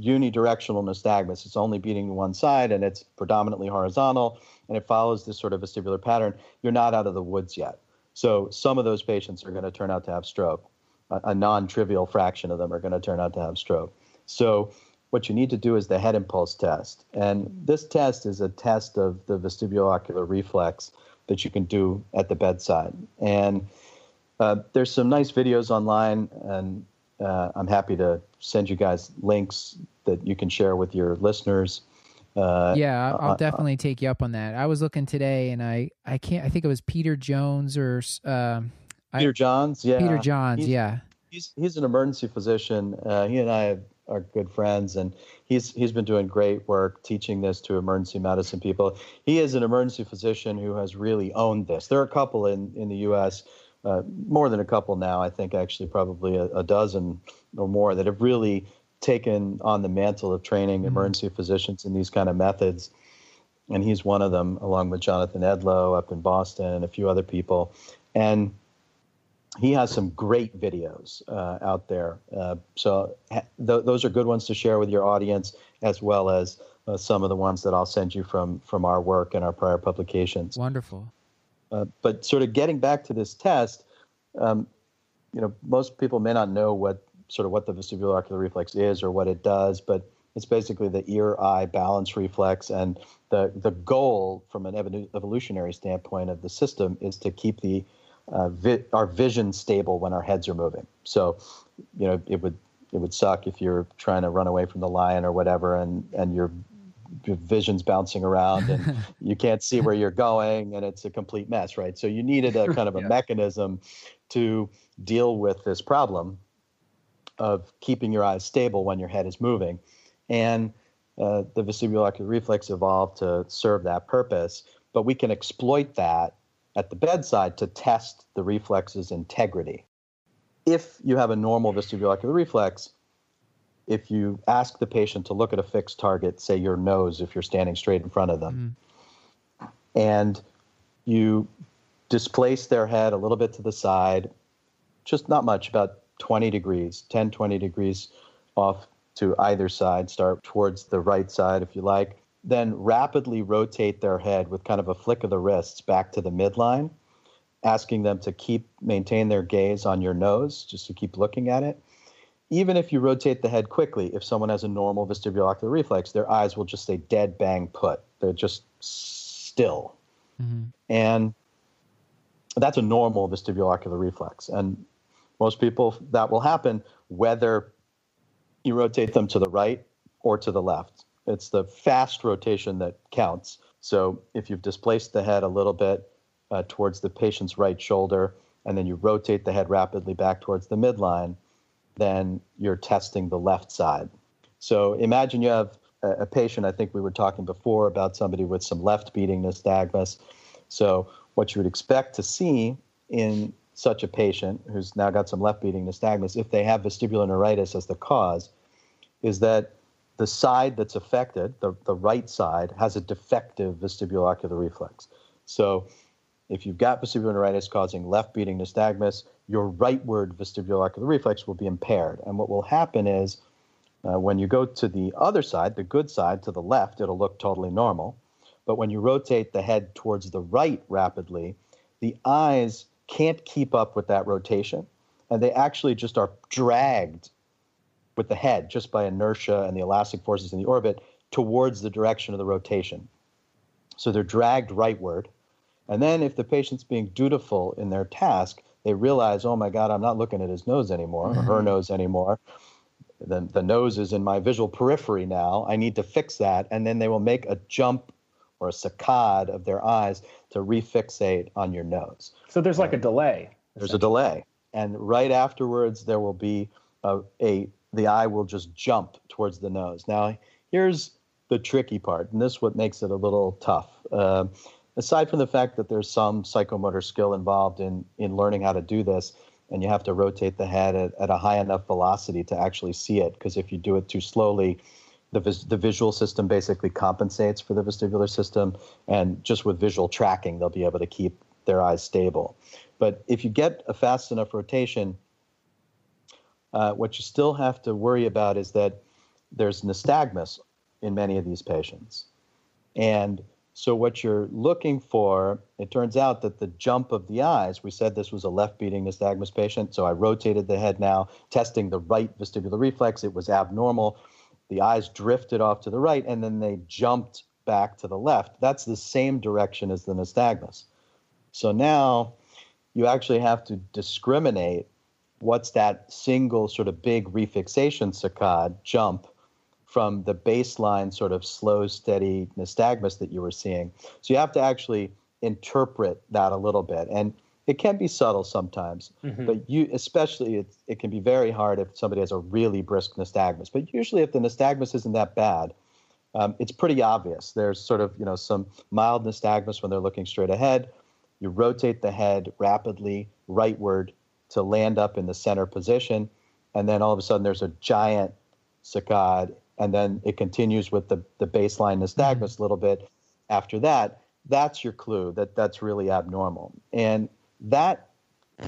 unidirectional nystagmus. It's only beating to one side and it's predominantly horizontal and it follows this sort of vestibular pattern. You're not out of the woods yet. So some of those patients are going to turn out to have stroke. A, a non trivial fraction of them are going to turn out to have stroke. So what you need to do is the head impulse test. And this test is a test of the vestibulo-ocular reflex that you can do at the bedside. And uh, there's some nice videos online, and uh, I'm happy to send you guys links that you can share with your listeners. Uh, yeah, I'll uh, definitely take you up on that. I was looking today, and I I can't. I think it was Peter Jones or uh, Peter I, Johns. Yeah, Peter Johns. He's, yeah, he's he's an emergency physician. Uh, he and I are good friends, and he's he's been doing great work teaching this to emergency medicine people. He is an emergency physician who has really owned this. There are a couple in in the U.S uh, more than a couple now. I think actually probably a, a, dozen or more that have really taken on the mantle of training mm-hmm. emergency physicians in these kind of methods. And he's one of them, along with Jonathan Edlow up in Boston and a few other people. And he has some great videos uh, out there. Uh, so th- those are good ones to share with your audience, as well as uh, some of the ones that I'll send you from from our work and our prior publications. Wonderful. Uh, but sort of getting back to this test, um, you know, most people may not know what sort of what the vestibular ocular reflex is or what it does, but it's basically the ear-eye balance reflex, and the the goal from an evolutionary standpoint of the system is to keep the uh, vi- our vision stable when our heads are moving. So, you know, it would it would suck if you're trying to run away from the lion or whatever, and and you're your vision's bouncing around and [LAUGHS] you can't see where you're going and it's a complete mess right so you needed a kind of a yeah. mechanism to deal with this problem of keeping your eyes stable when your head is moving. And uh, the vestibulocular reflex evolved to serve that purpose, but we can exploit that at the bedside to test the reflex's integrity. If you have a normal vestibulocular reflex, if you ask the patient to look at a fixed target, say your nose, if you're standing straight in front of them, mm-hmm. and you displace their head a little bit to the side, just not much, about 20 degrees, 10, 20 degrees off to either side, start towards the right side if you like, then rapidly rotate their head with kind of a flick of the wrists back to the midline, asking them to keep maintain their gaze on your nose, just to keep looking at it. Even if you rotate the head quickly, if someone has a normal vestibulocular reflex, their eyes will just stay dead bang put. They're just still. Mm-hmm. And that's a normal vestibulocular reflex. And most people, that will happen whether you rotate them to the right or to the left. It's the fast rotation that counts. So if you've displaced the head a little bit uh, towards the patient's right shoulder, and then you rotate the head rapidly back towards the midline, then you're testing the left side. So imagine you have a, patient, I think we were talking before about somebody with some left beating nystagmus. So what you would expect to see in such a patient who's now got some left beating nystagmus, if they have vestibular neuritis as the cause, is that the side that's affected, the, the right side, has a defective vestibulocular reflex. So if you've got vestibular neuritis causing left beating nystagmus, your rightward vestibular ocular reflex will be impaired. And what will happen is uh, when you go to the other side, the good side, to the left, it'll look totally normal. But when you rotate the head towards the right rapidly, the eyes can't keep up with that rotation. And they actually just are dragged with the head just by inertia and the elastic forces in the orbit towards the direction of the rotation. So they're dragged rightward. And then if the patient's being dutiful in their task, they realize, oh my God, I'm not looking at his nose anymore, mm-hmm. or her mm-hmm. nose anymore. The, the nose is in my visual periphery now. I need to fix that. And then they will make a jump or a saccade of their eyes to refixate on your nose. So there's like a delay. There's a delay. And right afterwards, there will be a, a the eye will just jump towards the nose. Now, here's the tricky part, and this is what makes it a little tough. Uh, aside from the fact that there's some psychomotor skill involved in in learning how to do this, and you have to rotate the head at, at a high enough velocity to actually see it, because if you do it too slowly, the, vis- the visual system basically compensates for the vestibular system, and just with visual tracking, they'll be able to keep their eyes stable. But if you get a fast enough rotation, uh, what you still have to worry about is that there's nystagmus in many of these patients. And so, what you're looking for, it turns out that the jump of the eyes, we said this was a left beating nystagmus patient. So, I rotated the head now, testing the right vestibular reflex. It was abnormal. The eyes drifted off to the right, and then they jumped back to the left. That's the same direction as the nystagmus. So, now you actually have to discriminate what's that single sort of big refixation saccade jump from the baseline sort of slow, steady nystagmus that you were seeing. So you have to actually interpret that a little bit. And it can be subtle sometimes, mm-hmm. but you especially it, it can be very hard if somebody has a really brisk nystagmus. But usually, if the nystagmus isn't that bad, um, it's pretty obvious. There's sort of you know some mild nystagmus when they're looking straight ahead. You rotate the head rapidly rightward to land up in the center position. And then all of a sudden there's a giant saccade. And then it continues with the, the baseline nystagmus mm-hmm. a little bit after that. That's your clue that that's really abnormal. And that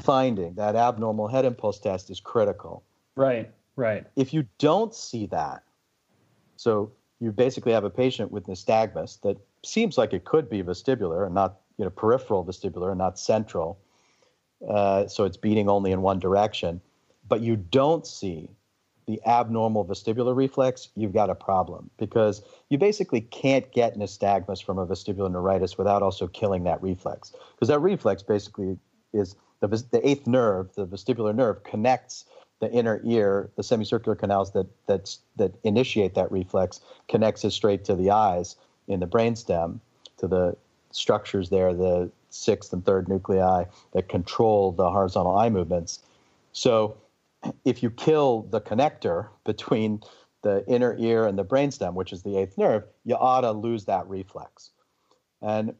finding, that abnormal head impulse test is critical. Right, right. If you don't see that, so you basically have a patient with nystagmus that seems like it could be vestibular and not you know peripheral vestibular and not central uh, so it's beating only in one direction, but you don't see the abnormal vestibular reflex, you've got a problem because you basically can't get nystagmus from a vestibular neuritis without also killing that reflex. Because that reflex basically is the, the eighth nerve, the vestibular nerve, connects the inner ear, the semicircular canals that that's, that initiate that reflex, connects it straight to the eyes in the brainstem, to the structures there, the sixth and third nuclei that control the horizontal eye movements. So if you kill the connector between the inner ear and the brainstem, which is the eighth nerve, you ought to lose that reflex. And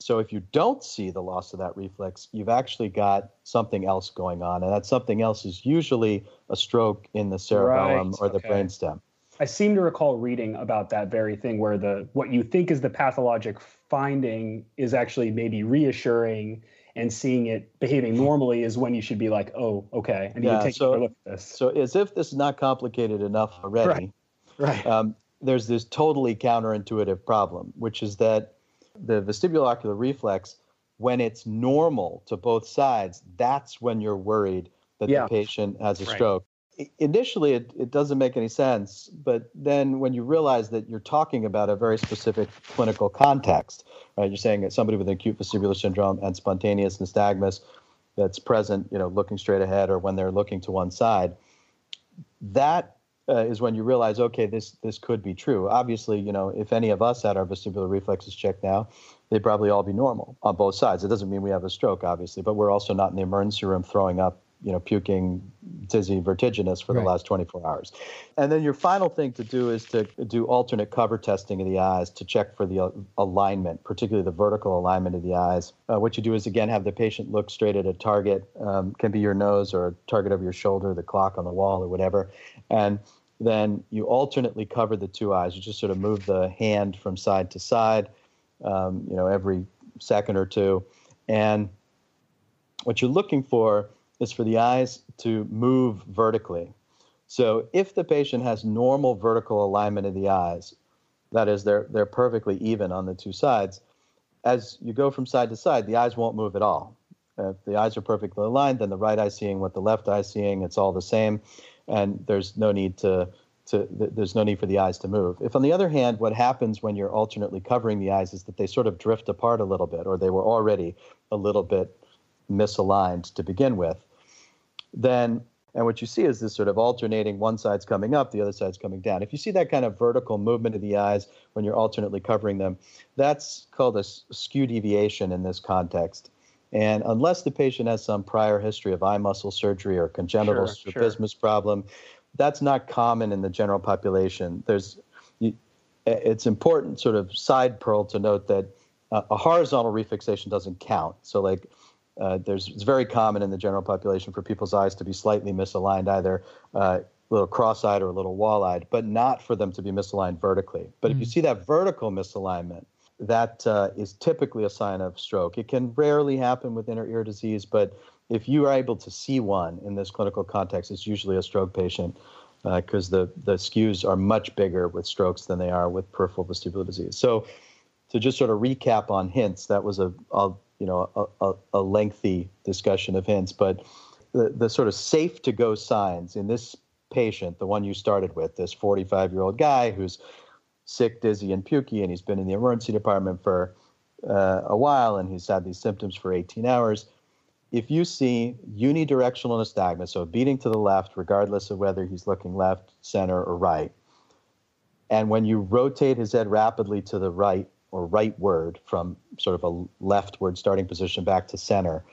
so if you don't see the loss of that reflex, you've actually got something else going on. And that something else is usually a stroke in the cerebellum Right, or the okay. brainstem. I seem to recall reading about that very thing where the what you think is the pathologic finding is actually maybe reassuring and seeing it behaving normally is when you should be like, oh, okay, I need Yeah, to take so- a look at this. So as if this is not complicated enough already, right. um, there's this totally counterintuitive problem, which is that the vestibulocular reflex, when it's normal to both sides, that's when you're worried that Yeah. the patient has a Right. stroke. Initially, it, it doesn't make any sense, but then when you realize that you're talking about a very specific clinical context, right? You're saying that somebody with acute vestibular syndrome and spontaneous nystagmus that's present, you know, looking straight ahead or when they're looking to one side, that uh, is when you realize, okay, this this could be true. Obviously, you know, if any of us had our vestibular reflexes checked now, they'd probably all be normal on both sides. It doesn't mean we have a stroke, obviously, but we're also not in the emergency room throwing up, you know, puking, dizzy, vertiginous for Right. the last 24 hours. And then your final thing to do is to do alternate cover testing of the eyes to check for the uh, alignment, particularly the vertical alignment of the eyes. Uh, what you do is again have the patient look straight at a target, um, can be your nose or a target over your shoulder, the clock on the wall or whatever, and then you alternately cover the two eyes. You just sort of move the hand from side to side, um, you know, every second or two, and what you're looking for is for the eyes to move vertically. So if the patient has normal vertical alignment of the eyes, that is, they're they're perfectly even on the two sides. As you go from side to side, the eyes won't move at all. If the eyes are perfectly aligned, then the right eye seeing what the left eye seeing, it's all the same, and there's no need to to th- there's no need for the eyes to move. If on the other hand, what happens when you're alternately covering the eyes is that they sort of drift apart a little bit, or they were already a little bit misaligned to begin with, then and what you see is this sort of alternating one side's coming up, the other side's coming down. If you see that kind of vertical movement of the eyes when you're alternately covering them, that's called a skew deviation in this context. And unless the patient has some prior history of eye muscle surgery or congenital Sure, sure. strabismus problem, that's not common in the general population. There's, it's important sort of side pearl to note that a horizontal refixation doesn't count. So like uh, there's it's very common in the general population for people's eyes to be slightly misaligned, either uh, a little cross-eyed or a little wall-eyed, but not for them to be misaligned vertically. But if you see that vertical misalignment, that uh, is typically a sign of stroke. It can rarely happen with inner ear disease, but if you are able to see one in this clinical context, it's usually a stroke patient because the the skews are much bigger with strokes than they are with peripheral vestibular disease. So to just sort of recap on hints, that was a, a you know a, a, a lengthy discussion of hints, but the, the sort of safe to go signs in this patient, the one you started with, this 45 year old guy who's sick, dizzy, and pukey, and he's been in the emergency department for uh, a while, and he's had these symptoms for 18 hours. If you see unidirectional nystagmus, so beating to the left, regardless of whether he's looking left, center, or right, and when you rotate his head rapidly to the right or right word from sort of a leftward starting position back to center,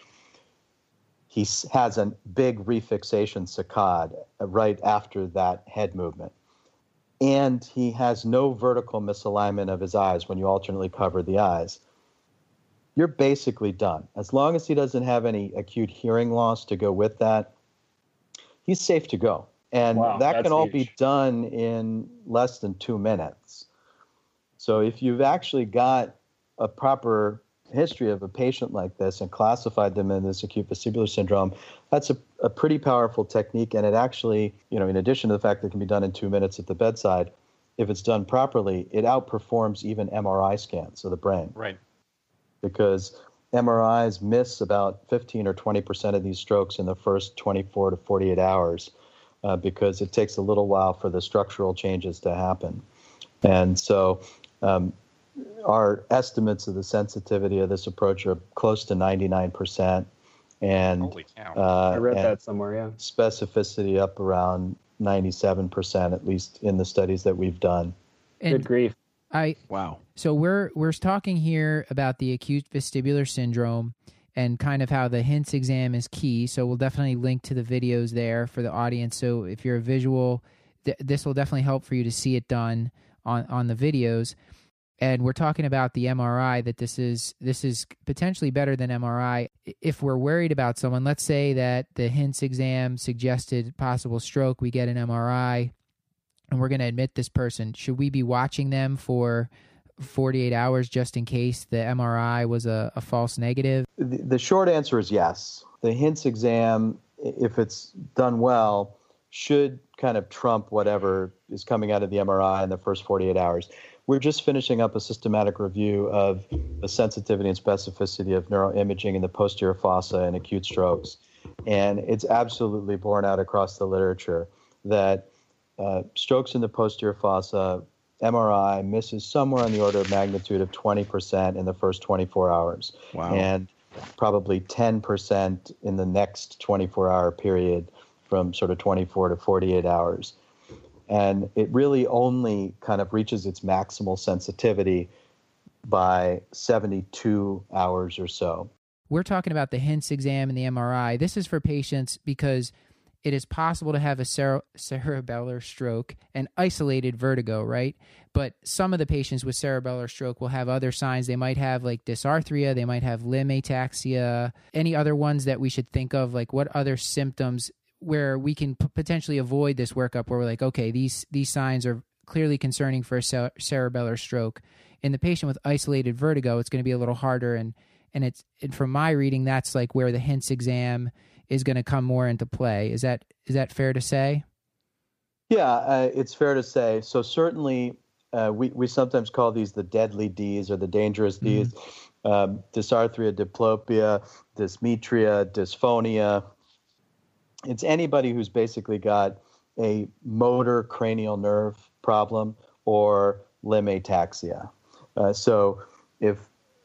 he has a big refixation saccade uh, right after that head movement. And he has no vertical misalignment of his eyes when you alternately cover the eyes. You're basically done. As long as he doesn't have any acute hearing loss to go with that, he's safe to go. And Wow, that can all be done in less than two minutes. So if you've actually got a proper history of a patient like this and classified them in this acute vestibular syndrome, that's a, a pretty powerful technique. And it actually, you know, in addition to the fact that it can be done in two minutes at the bedside, if it's done properly, it outperforms even MRI scans of the brain Right. because MRIs miss about 15 or 20 percent of these strokes in the first 24 to 48 hours uh, because it takes a little while for the structural changes to happen. And so, um, our estimates of the sensitivity of this approach are close to 99 percent, and Holy cow. uh, I read and that somewhere. Yeah. specificity up around 97 percent, at least in the studies that we've done. Good grief. I Wow. so we're we're talking here about the acute vestibular syndrome and kind of how the HINTS exam is key. So we'll definitely link to the videos there for the audience. So if you're a visual, th- this will definitely help for you to see it done on on the videos. And we're talking about the MRI that this is this is potentially better than MRI. If we're worried about someone, let's say that the HINTS exam suggested possible stroke, we get an MRI and we're going to admit this person. Should we be watching them for 48 hours just in case the MRI was a, a false negative? The, the short answer is yes. The HINTS exam, if it's done well, should kind of trump whatever is coming out of the MRI in the first 48 hours. We're just finishing up a systematic review of the sensitivity and specificity of neuroimaging in the posterior fossa and acute strokes. And it's absolutely borne out across the literature that uh, strokes in the posterior fossa MRI misses somewhere on the order of magnitude of 20% in the first 24 hours. Wow. And probably 10% in the next 24 hour period from sort of 24 to 48 hours. And it really only kind of reaches its maximal sensitivity by 72 hours or so. We're talking about the HINTS exam and the MRI. This is for patients because it is possible to have a cere- cerebellar stroke and isolated vertigo, right? But some of the patients with cerebellar stroke will have other signs. They might have like dysarthria, they might have limb ataxia. Any other ones that we should think of? Like what other symptoms where we can p- potentially avoid this workup where we're like, okay, these these signs are clearly concerning for a ce- cerebellar stroke. In the patient with isolated vertigo, it's going to be a little harder and and it's and from my reading that's like where the HINTS exam is going to come more into play. Is that is that fair to say? Yeah, uh, it's fair to say. So certainly, uh, we we sometimes call these the deadly D's or the dangerous D's: mm-hmm. um, dysarthria, diplopia, dysmetria, dysphonia. It's anybody who's basically got a motor cranial nerve problem or limb ataxia. Uh, so if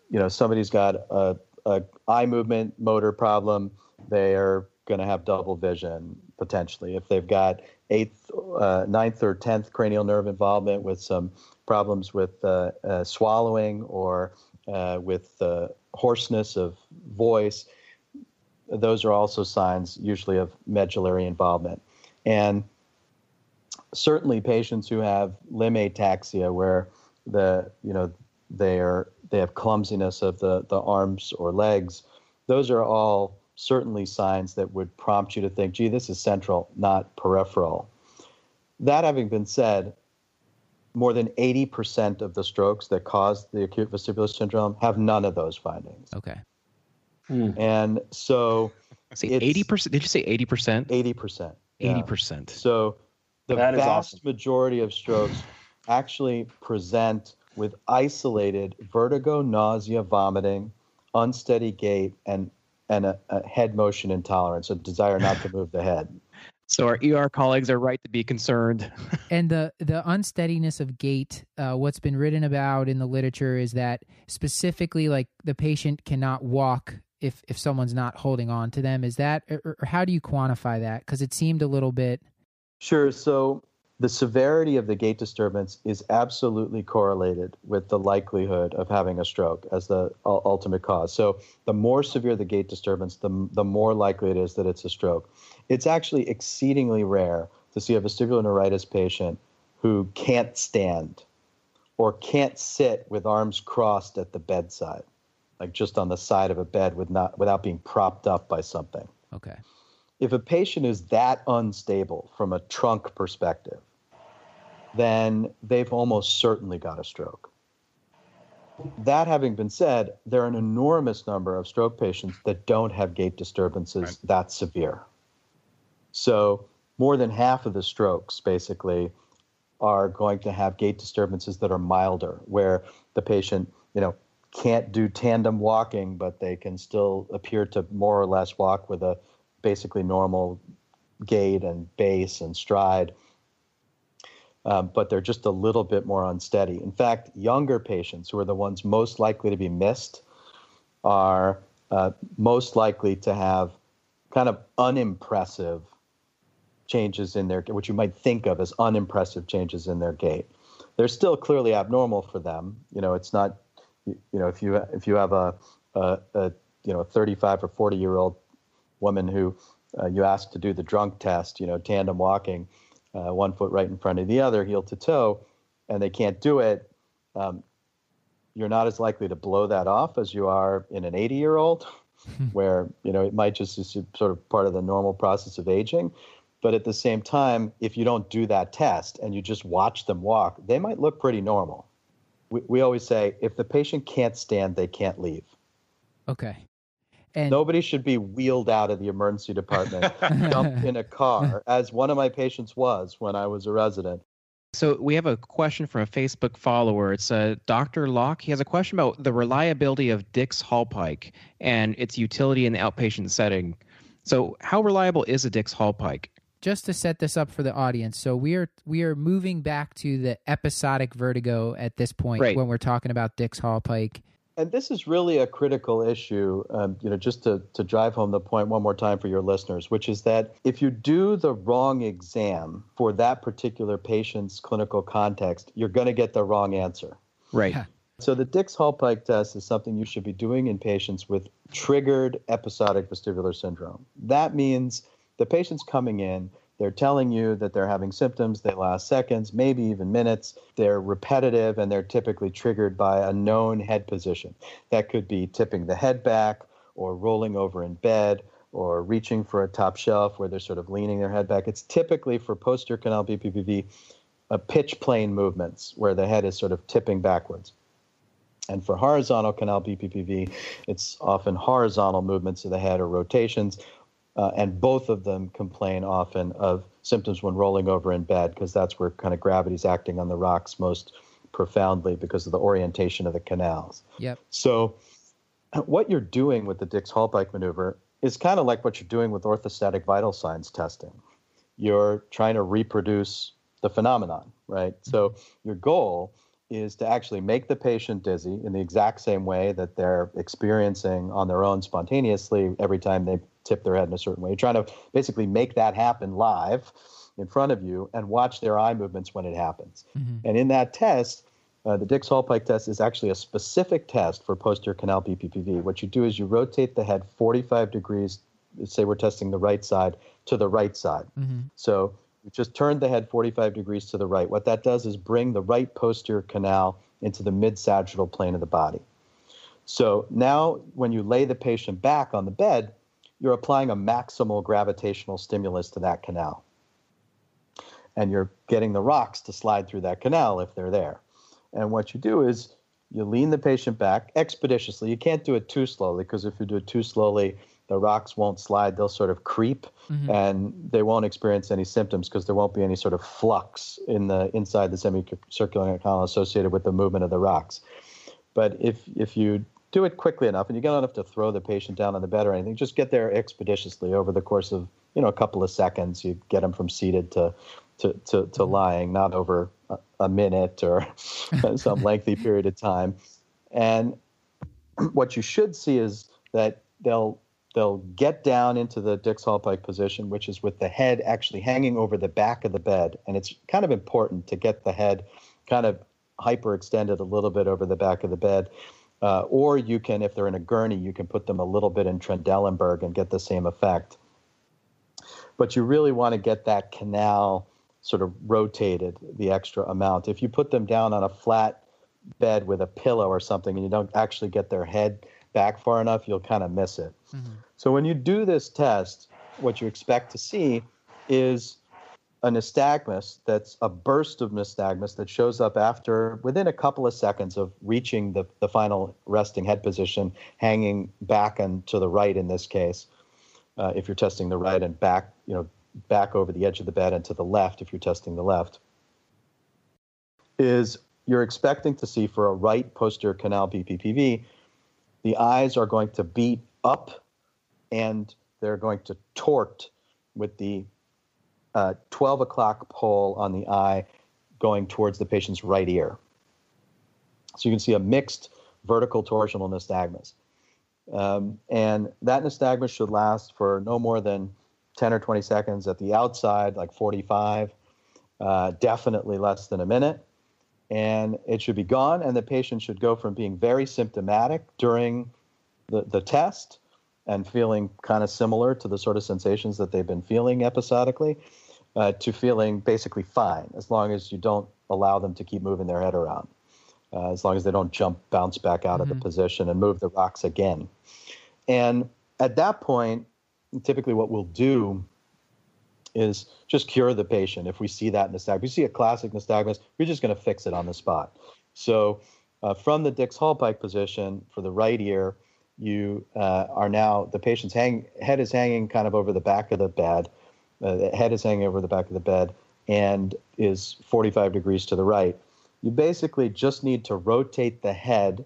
you know somebody's got a, a eye movement motor problem they are going to have double vision potentially. If they've got eighth, uh, ninth, or tenth cranial nerve involvement with some problems with uh, uh, swallowing or uh, with hoarseness of voice, those are also signs usually of medullary involvement. And certainly patients who have limb ataxia where the you know they are they have clumsiness of the the arms or legs those are all certainly signs that would prompt you to think, gee, this is central, not peripheral. That having been said, more than 80% of the strokes that cause the acute vestibular syndrome have none of those findings. Okay. Hmm. And so [LAUGHS] say 80%. Did you say 80%? 80%. 80%. So the that vast awesome. majority of strokes actually present with isolated vertigo, nausea, vomiting, unsteady gait, and and a, a head motion intolerance, a desire not to move the head. [LAUGHS] So our ER colleagues are right to be concerned. [LAUGHS] and the the unsteadiness of gait, uh, what's been written about in the literature is that specifically, like the patient cannot walk if if someone's not holding on to them. Is that, or, or how do you quantify that? Because it seemed a little bit. Sure. So the severity of the gait disturbance is absolutely correlated with the likelihood of having a stroke as the ultimate cause. So, the more severe the gait disturbance, the, the more likely it is that it's a stroke. It's actually exceedingly rare to see a vestibular neuritis patient who can't stand or can't sit with arms crossed at the bedside, like just on the side of a bed with not, without being propped up by something. Okay. If a patient is that unstable from a trunk perspective, then they've almost certainly got a stroke. That having been said, there are an enormous number of stroke patients that don't have gait disturbances right. that severe. So, more than half of the strokes basically are going to have gait disturbances that are milder, where the patient, you know, can't do tandem walking, but they can still appear to more or less walk with a basically normal gait and base and stride um, but they're just a little bit more unsteady. In fact, younger patients, who are the ones most likely to be missed, are uh, most likely to have kind of unimpressive changes in their, what you might think of as unimpressive changes in their gait. They're still clearly abnormal for them. You know, it's not, you know, if you if you have a, a, a you know, a 35 or 40 year old woman who uh, you ask to do the drunk test, you know, tandem walking, uh, one foot right in front of the other, heel to toe, and they can't do it, um, you're not as likely to blow that off as you are in an 80 year old, [LAUGHS] where you know it might just be sort of part of the normal process of aging. But at the same time, if you don't do that test and you just watch them walk, they might look pretty normal. We, we always say if the patient can't stand, they can't leave. Okay. And Nobody should be wheeled out of the emergency department, [LAUGHS] dumped in a car, as one of my patients was when I was a resident. So we have a question from a Facebook follower. It's uh, Dr. Locke. He has a question about the reliability of Dix Hallpike and its utility in the outpatient setting. So, how reliable is a Dix Hallpike? Just to set this up for the audience, so we are we are moving back to the episodic vertigo at this point Right. when we're talking about Dix Hallpike. And this is really a critical issue, um, you know, just to, to drive home the point one more time for your listeners, which is that if you do the wrong exam for that particular patient's clinical context, you're going to get the wrong answer. Right. Yeah. So the Dix-Hallpike test is something you should be doing in patients with triggered episodic vestibular syndrome. That means the patient's coming in, they're telling you that they're having symptoms, they last seconds, maybe even minutes, they're repetitive, and they're typically triggered by a known head position. That could be tipping the head back or rolling over in bed or reaching for a top shelf where they're sort of leaning their head back. It's typically for posterior canal BPPV, uh, pitch plane movements where the head is sort of tipping backwards. And for horizontal canal BPPV, it's often horizontal movements of the head or rotations. Uh, and both of them complain often of symptoms when rolling over in bed because that's where kind of gravity's acting on the rocks most profoundly because of the orientation of the canals. Yep. So, what you're doing with the Dix Hallpike maneuver is kind of like what you're doing with orthostatic vital signs testing. You're trying to reproduce the phenomenon, right? So, your goal is to actually make the patient dizzy in the exact same way that they're experiencing on their own spontaneously every time they tip their head in a certain way. You're trying to basically make that happen live in front of you and watch their eye movements when it happens. Mhm. And in that test, uh, the Dix Hallpike test is actually a specific test for posterior canal BPPV. What you do is you rotate the head 45 degrees, say we're testing the right side, to the right side. Mhm. So you just turned the head 45 degrees to the right. What that does is bring the right posterior canal into the mid sagittal plane of the body. So now, when you lay the patient back on the bed, you're applying a maximal gravitational stimulus to that canal. And you're getting the rocks to slide through that canal if they're there. And what you do is you lean the patient back expeditiously. You can't do it too slowly because if you do it too slowly, the rocks won't slide. They'll sort of creep Mhm. and they won't experience any symptoms because there won't be any sort of flux in the inside the semicircular canal associated with the movement of the rocks. But if if you do it quickly enough and you don't have to throw the patient down on the bed or anything, just get there expeditiously over the course of you know a couple of seconds. You get them from seated to to to, to lying, not over a, a minute or [LAUGHS] some lengthy period of time. And [CLEARS THROAT] what you should see is that they'll they'll get down into the Dix Hallpike position, which is with the head actually hanging over the back of the bed. And it's kind of important to get the head kind of hyperextended a little bit over the back of the bed. Uh, or you can, if they're in a gurney, you can put them a little bit in Trendelenburg and get the same effect. But you really want to get that canal sort of rotated the extra amount. If you put them down on a flat bed with a pillow or something and you don't actually get their head back far enough, you'll kind of miss it. Mhm. So when you do this test, what you expect to see is a nystagmus that's a burst of nystagmus that shows up after within a couple of seconds of reaching the, the final resting head position, hanging back and to the right in this case, uh, if you're testing the right, and back, you know, back over the edge of the bed and to the left if you're testing the left, is you're expecting to see for a right posterior canal BPPV, the eyes are going to beat up and they're going to tort with the uh, 12 o'clock pole on the eye going towards the patient's right ear. So you can see a mixed vertical torsional nystagmus. Um, and that nystagmus should last for no more than 10 or 20 seconds at the outside, like 45, uh, definitely less than a minute. And it should be gone, and the patient should go from being very symptomatic during the, the test and feeling kind of similar to the sort of sensations that they've been feeling episodically uh, to feeling basically fine as long as you don't allow them to keep moving their head around, uh, as long as they don't jump, bounce back out mm-hmm. of the mm-hmm. position and move the rocks again. And at that point, typically what we'll do is just cure the patient. If we see that nystagmus, if we see a classic nystagmus, we're just going to fix it on the spot. So uh, from the Dix-Hallpike position for the right ear, you uh, are now the patient's hang, head is hanging kind of over the back of the bed. Uh, the head is hanging over the back of the bed and is 45 degrees to the right. You basically just need to rotate the head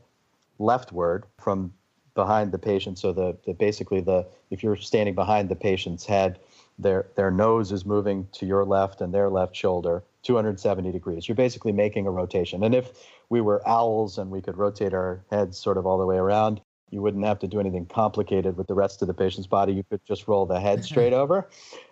leftward from behind the patient. So the, the basically the if you're standing behind the patient's head, their their nose is moving to your left and their left shoulder 270 degrees. You're basically making a rotation. And if we were owls and we could rotate our heads sort of all the way around, you wouldn't have to do anything complicated with the rest of the patient's body. You could just roll the head straight over.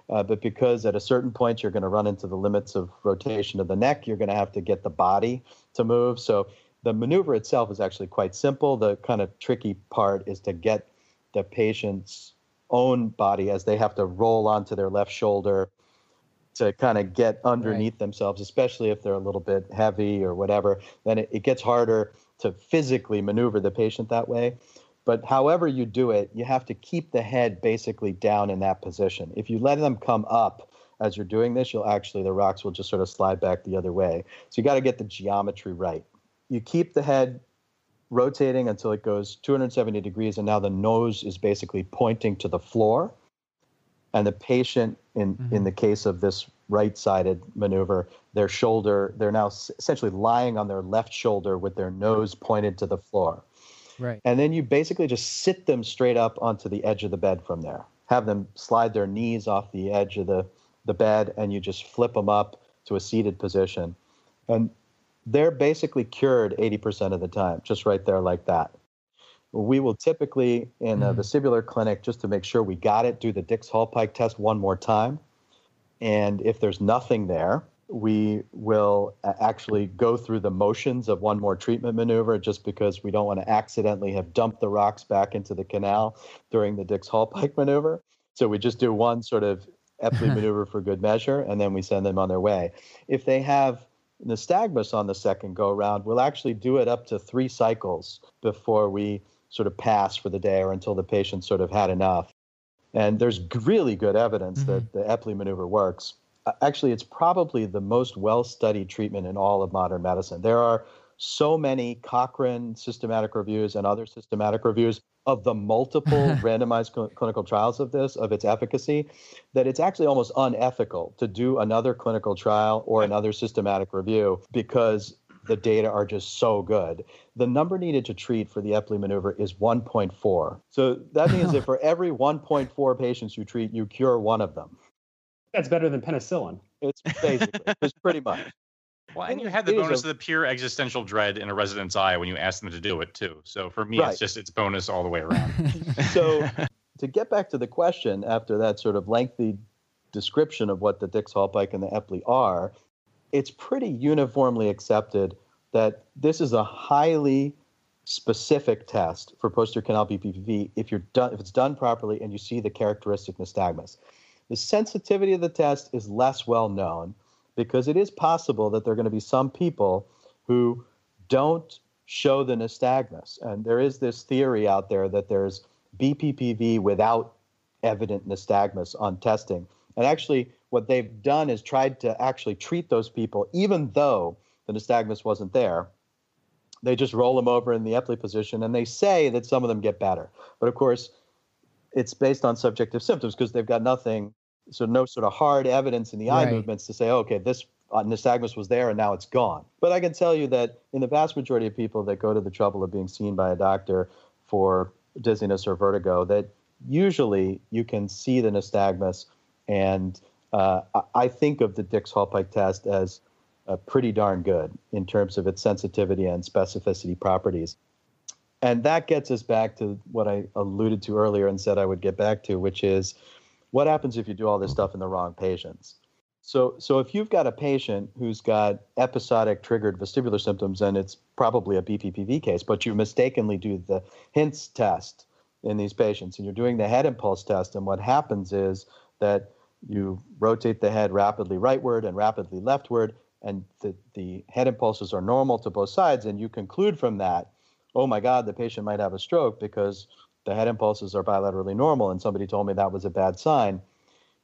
Uh, but because at a certain point you're going to run into the limits of rotation of the neck, you're going to have to get the body to move. So the maneuver itself is actually quite simple. The kind of tricky part is to get the patient's own body as they have to roll onto their left shoulder to kind of get underneath right. themselves, especially if they're a little bit heavy or whatever. Then it, it gets harder to physically maneuver the patient that way. But however you do it, you have to keep the head basically down in that position. If you let them come up as you're doing this, you'll actually, the rocks will just sort of slide back the other way. So you got to get the geometry right. You keep the head rotating until it goes 270 degrees, and now the nose is basically pointing to the floor. And the patient, in, mm-hmm. in the case of this right sided maneuver, their shoulder, they're now essentially lying on their left shoulder with their nose pointed to the floor. Right. And then you basically just sit them straight up onto the edge of the bed from there. Have them slide their knees off the edge of the, the bed, and you just flip them up to a seated position. And they're basically cured 80% of the time, just right there like that. We will typically, in a mm. vestibular clinic, just to make sure we got it, do the Dix-Hallpike test one more time. And if there's nothing there, we will actually go through the motions of one more treatment maneuver just because we don't want to accidentally have dumped the rocks back into the canal during the Dix-Hallpike [LAUGHS] maneuver. So we just do one sort of Epley [LAUGHS] maneuver for good measure, and then we send them on their way. If they have nystagmus on the second go around, we'll actually do it up to three cycles before we sort of pass for the day or until the patient sort of had enough. And there's really good evidence mm-hmm. that the Epley maneuver works actually, it's probably the most well studied treatment in all of modern medicine. There are so many Cochrane systematic reviews and other systematic reviews of the multiple [LAUGHS] randomized cl- clinical trials of this, of its efficacy, that it's actually almost unethical to do another clinical trial or another systematic review because the data are just so good. The number needed to treat for the Epley maneuver is 1.4. So that means that [LAUGHS] for every 1.4 patients you treat, you cure one of them. That's better than penicillin. It's basically, it's pretty much. Well, and you had the bonus a, of the pure existential dread in a resident's eye when you asked them to do it too. So for me, right. it's just it's bonus all the way around. [LAUGHS] so to get back to the question, after that sort of lengthy description of what the Dix-Hallpike and the Epley are, it's pretty uniformly accepted that this is a highly specific test for posterior canal BPPV if you're done if it's done properly and you see the characteristic nystagmus. The sensitivity of the test is less well known because it is possible that there are going to be some people who don't show the nystagmus. And there is this theory out there that there's BPPV without evident nystagmus on testing. And actually, what they've done is tried to actually treat those people, even though the nystagmus wasn't there. They just roll them over in the Epley position, and they say that some of them get better. But of course, it's based on subjective symptoms because they've got nothing so no sort of hard evidence in the eye movements to say, oh, okay, this uh, nystagmus was there and now it's gone. But I can tell you that in the vast majority of people that go to the trouble of being seen by a doctor for dizziness or vertigo, that usually you can see the nystagmus. And uh, I think of the Dix-Hallpike test as uh, pretty darn good in terms of its sensitivity and specificity properties. And that gets us back to what I alluded to earlier and said I would get back to, which is what happens if you do all this stuff in the wrong patients? So, so if you've got a patient who's got episodic triggered vestibular symptoms, and it's probably a BPPV case, but you mistakenly do the HINTS test in these patients, and you're doing the head impulse test, and what happens is that you rotate the head rapidly rightward and rapidly leftward, and the, the head impulses are normal to both sides, and you conclude from that, oh my God, the patient might have a stroke because the head impulses are bilaterally normal, and somebody told me that was a bad sign.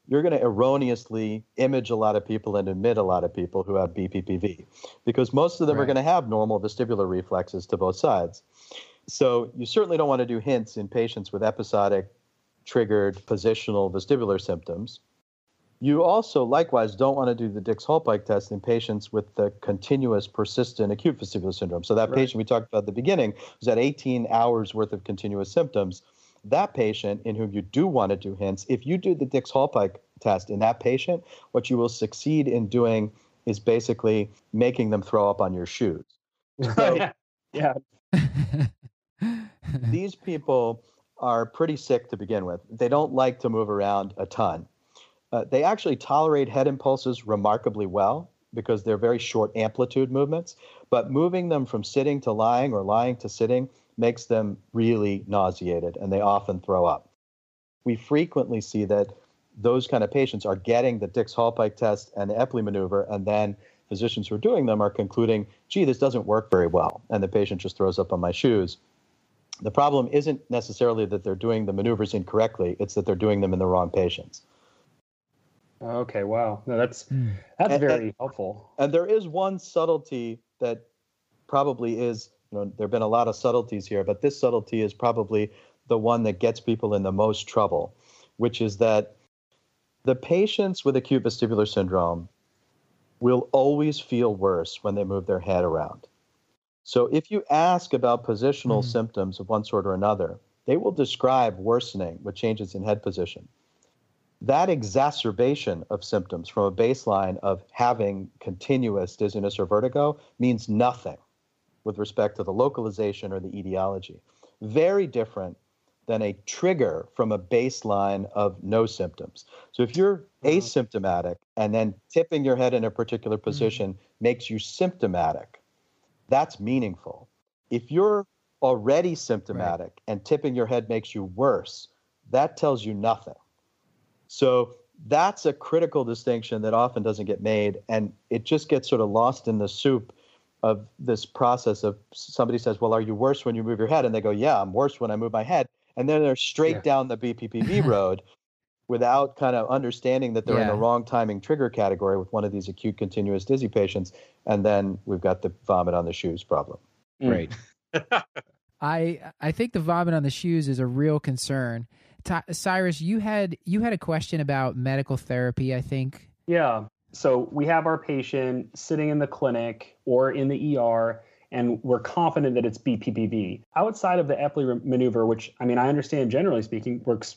You're going to erroneously image a lot of people and admit a lot of people who have BPPV because most of them right. are going to have normal vestibular reflexes to both sides. So you certainly don't want to do hints in patients with episodic triggered positional vestibular symptoms. You also likewise don't want to do the Dix-Hallpike test in patients with the continuous persistent acute vestibular syndrome. So that right. patient we talked about at the beginning was at 18 hours worth of continuous symptoms. That patient in whom you do want to do hints, if you do the Dix-Hallpike test in that patient, what you will succeed in doing is basically making them throw up on your shoes. [LAUGHS] So, yeah. [LAUGHS] these people are pretty sick to begin with. They don't like to move around a ton. Uh, they actually tolerate head impulses remarkably well because they're very short amplitude movements, but moving them from sitting to lying or lying to sitting makes them really nauseated and they often throw up. We frequently see that those kind of patients are getting the Dix-Hallpike test and the Epley maneuver, and then physicians who are doing them are concluding, gee, this doesn't work very well, and the patient just throws up on my shoes. The problem isn't necessarily that they're doing the maneuvers incorrectly, it's that they're doing them in the wrong patients. Okay, wow. No, that's mm. that's and, very and, helpful. And there is one subtlety that probably is, you know, there've been a lot of subtleties here, but this subtlety is probably the one that gets people in the most trouble, which is that the patients with acute vestibular syndrome will always feel worse when they move their head around. So if you ask about positional mm-hmm. symptoms of one sort or another, they will describe worsening with changes in head position. That exacerbation of symptoms from a baseline of having continuous dizziness or vertigo means nothing with respect to the localization or the etiology. Very different than a trigger from a baseline of no symptoms. So if you're mm-hmm. asymptomatic and then tipping your head in a particular mm-hmm. position mm-hmm. makes you symptomatic, that's meaningful. If you're already symptomatic right. and tipping your head makes you worse, that tells you nothing. So that's a critical distinction that often doesn't get made. And it just gets sort of lost in the soup of this process of somebody says, Well, are you worse when you move your head? And they go, Yeah, I'm worse when I move my head. And then they're straight yeah. down the BPPV [LAUGHS] road without kind of understanding that they're yeah. in the wrong timing trigger category with one of these acute continuous dizzy patients and then we've got the vomit on the shoes problem mm. right [LAUGHS] i i think the vomit on the shoes is a real concern Ty- cyrus you had you had a question about medical therapy i think yeah so we have our patient sitting in the clinic or in the er and we're confident that it's BPPV. Outside of the Epley maneuver, which I mean, I understand generally speaking works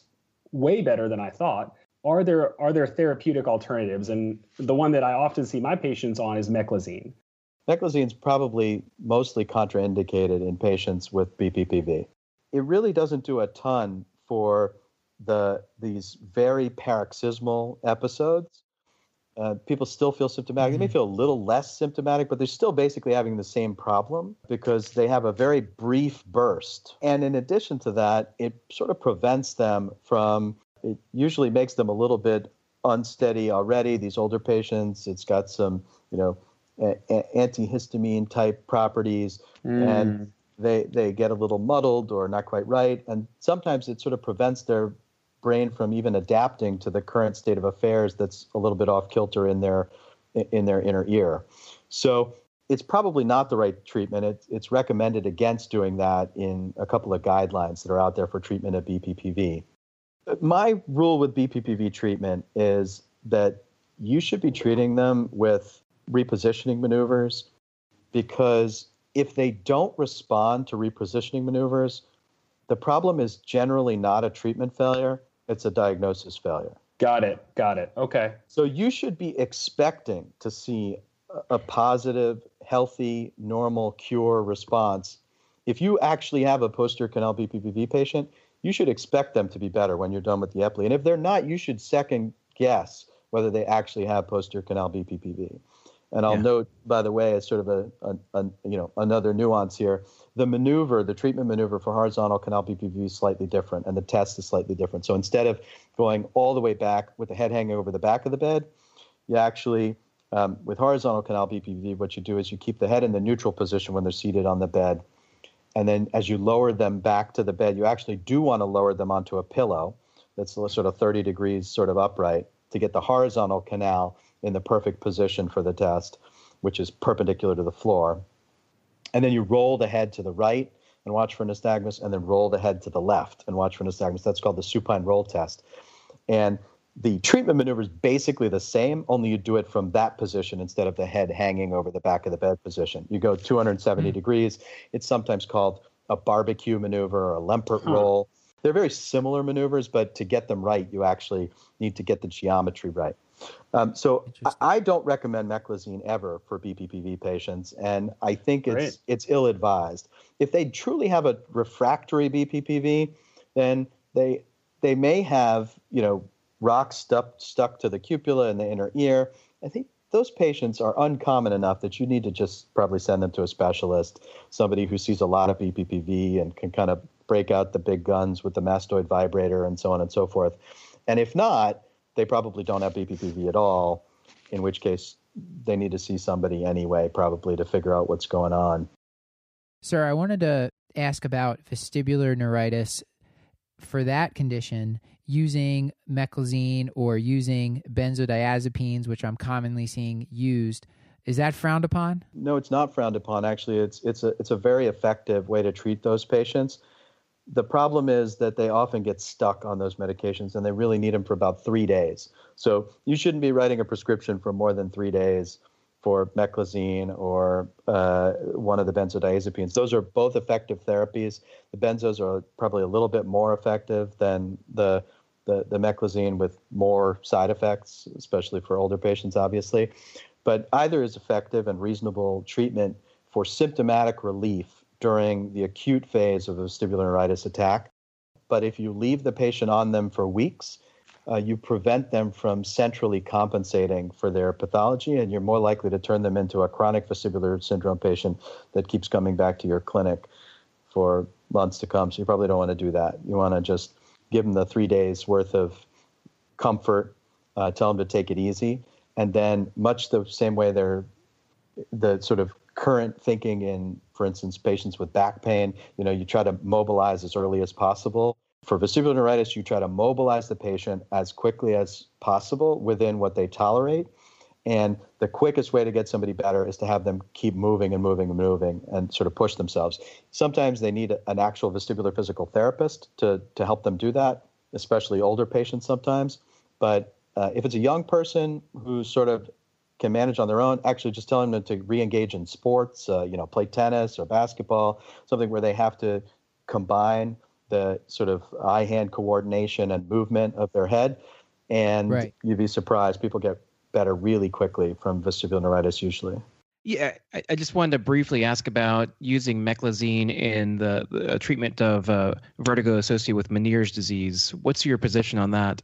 way better than I thought. Are there are there therapeutic alternatives? And the one that I often see my patients on is meclizine. Meclizine is probably mostly contraindicated in patients with BPPV. It really doesn't do a ton for the these very paroxysmal episodes. Uh, people still feel symptomatic. Mm-hmm. They may mm-hmm. feel a little less symptomatic, but they're still basically having the same problem because they have a very brief burst. And in addition to that, it sort of prevents them from, it usually makes them a little bit unsteady already. These older patients, it's got some, you know, a- a- antihistamine type properties. Mm. And they, they get a little muddled or not quite right. And sometimes it sort of prevents their brain from even adapting to the current state of affairs that's a little bit off kilter in their in their inner ear. So it's probably not the right treatment. It, it's recommended against doing that in a couple of guidelines that are out there for treatment of BPPV. My rule with BPPV treatment is that you should be treating them with repositioning maneuvers because if they don't respond to repositioning maneuvers, the problem is generally not a treatment failure it's a diagnosis failure. Got it. Got it. Okay. So you should be expecting to see a positive, healthy, normal cure response. If you actually have a posterior canal BPPV patient, you should expect them to be better when you're done with the epley. And if they're not, you should second guess whether they actually have posterior canal BPPV. And I'll Yeah. note, by the way, as sort of a, a, a you know another nuance here, the maneuver, the treatment maneuver for horizontal canal BPV is slightly different, and the test is slightly different. So instead of going all the way back with the head hanging over the back of the bed, you actually um, with horizontal canal BPV, what you do is you keep the head in the neutral position when they're seated on the bed, and then as you lower them back to the bed, you actually do want to lower them onto a pillow that's sort of 30 degrees sort of upright to get the horizontal canal in the perfect position for the test, which is perpendicular to the floor. And then you roll the head to the right and watch for nystagmus, and then roll the head to the left and watch for nystagmus. That's called the supine roll test. And the treatment maneuver is basically the same, only you do it from that position instead of the head hanging over the back of the bed position. You go 270 hmm. degrees. It's sometimes called a barbecue maneuver or a Lempert roll. They're very similar maneuvers, but to get them right, you actually need to get the geometry right. Um, so I, I don't recommend meclizine ever for BPPV patients, and I think it's Great. it's ill advised. If they truly have a refractory BPPV, then they they may have you know rocks stuck stuck to the cupula and the inner ear. I think those patients are uncommon enough that you need to just probably send them to a specialist, somebody who sees a lot of BPPV and can kind of break out the big guns with the mastoid vibrator and so on and so forth. And if not, they probably don't have BPPV at all, in which case they need to see somebody anyway, probably to figure out what's going on. Sir, I wanted to ask about vestibular neuritis. For that condition, using meclizine or using benzodiazepines, which I'm commonly seeing used, is that frowned upon? No, it's not frowned upon. Actually, it's it's a it's a very effective way to treat those patients. The problem is that they often get stuck on those medications, and they really need them for about three days. So you shouldn't be writing a prescription for more than three days for meclizine or uh, one of the benzodiazepines. Those are both effective therapies. The benzos are probably a little bit more effective than the the, the meclizine with more side effects, especially for older patients, obviously. But either is effective and reasonable treatment for symptomatic relief during the acute phase of a vestibular neuritis attack. But if you leave the patient on them for weeks, uh, you prevent them from centrally compensating for their pathology, and you're more likely to turn them into a chronic vestibular syndrome patient that keeps coming back to your clinic for months to come. So you probably don't want to do that. You want to just give them the three days worth of comfort, uh, tell them to take it easy, and then much the same way they're the sort of current thinking in, for instance, patients with back pain, you know, you try to mobilize as early as possible. For vestibular neuritis, you try to mobilize the patient as quickly as possible within what they tolerate. And the quickest way to get somebody better is to have them keep moving and moving and moving and sort of push themselves. Sometimes they need an actual vestibular physical therapist to, to help them do that, especially older patients sometimes. But uh, if it's a young person who's sort of can manage on their own, actually just telling them to re-engage in sports, uh, you know, play tennis or basketball, something where they have to combine the sort of eye-hand coordination and movement of their head. And Right. you'd be surprised, people get better really quickly from vestibular neuritis usually. Yeah, I, I just wanted to briefly ask about using meclizine in the, the treatment of uh, vertigo associated with Meniere's disease. What's your position on that?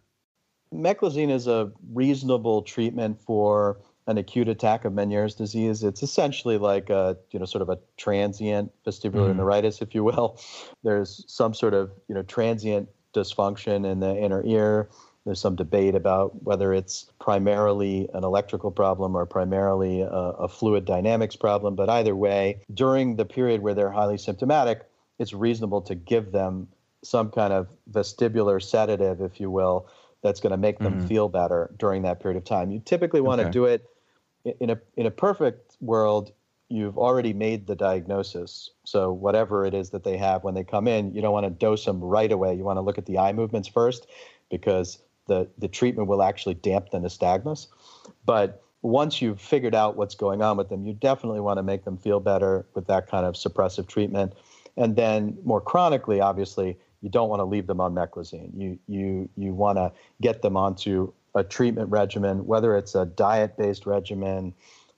Meclizine is a reasonable treatment for an acute attack of Meniere's disease. It's essentially like a, you know, sort of a transient vestibular Mhm. neuritis, if you will. There's some sort of, you know, transient dysfunction in the inner ear. There's some debate about whether it's primarily an electrical problem or primarily a, a fluid dynamics problem. But either way, during the period where they're highly symptomatic, it's reasonable to give them some kind of vestibular sedative, if you will, that's going to make them Mhm. feel better during that period of time. You typically want to Okay. do it in a in a perfect world. You've already made the diagnosis, so whatever it is that they have when they come in, you don't want to dose them right away. You want to look at the eye movements first, because the the treatment will actually damp the nystagmus. But once you've figured out what's going on with them, you definitely want to make them feel better with that kind of suppressive treatment. And then more chronically, obviously, you don't want to leave them on meclizine. You you you want to get them onto a treatment regimen, whether it's a diet-based regimen,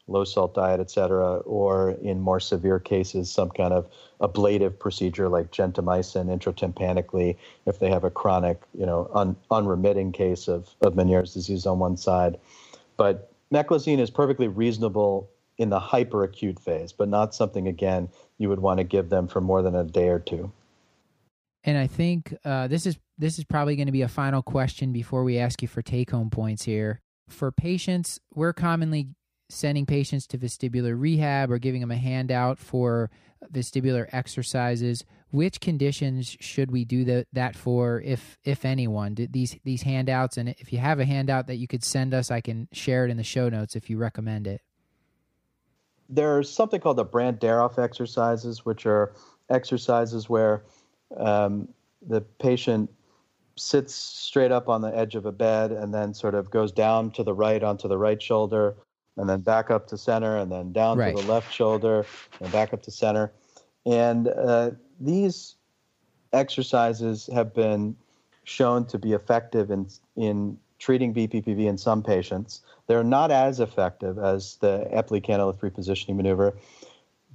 low salt diet, et cetera, or in more severe cases, some kind of ablative procedure like gentamicin intratympanically if they have a chronic, you know, un, unremitting case of, of Meniere's disease on one side. But meclizine is perfectly reasonable in the hyperacute phase, but not something again you would want to give them for more than a day or two. And I think uh, this is this is probably going to be a final question before we ask you for take home points here. For patients, we're commonly sending patients to vestibular rehab or giving them a handout for vestibular exercises. Which conditions should we do the, that for, if if anyone? these these handouts, and if you have a handout that you could send us, I can share it in the show notes if you recommend it. There's something called the Brandt-Daroff exercises, which are exercises where um, the patient sits straight up on the edge of a bed and then sort of goes down to the right onto the right shoulder and then back up to center and then down right. to the left shoulder and back up to center. And uh, these exercises have been shown to be effective in, in treating BPPV in some patients. They're not as effective as the Epley canalith repositioning maneuver,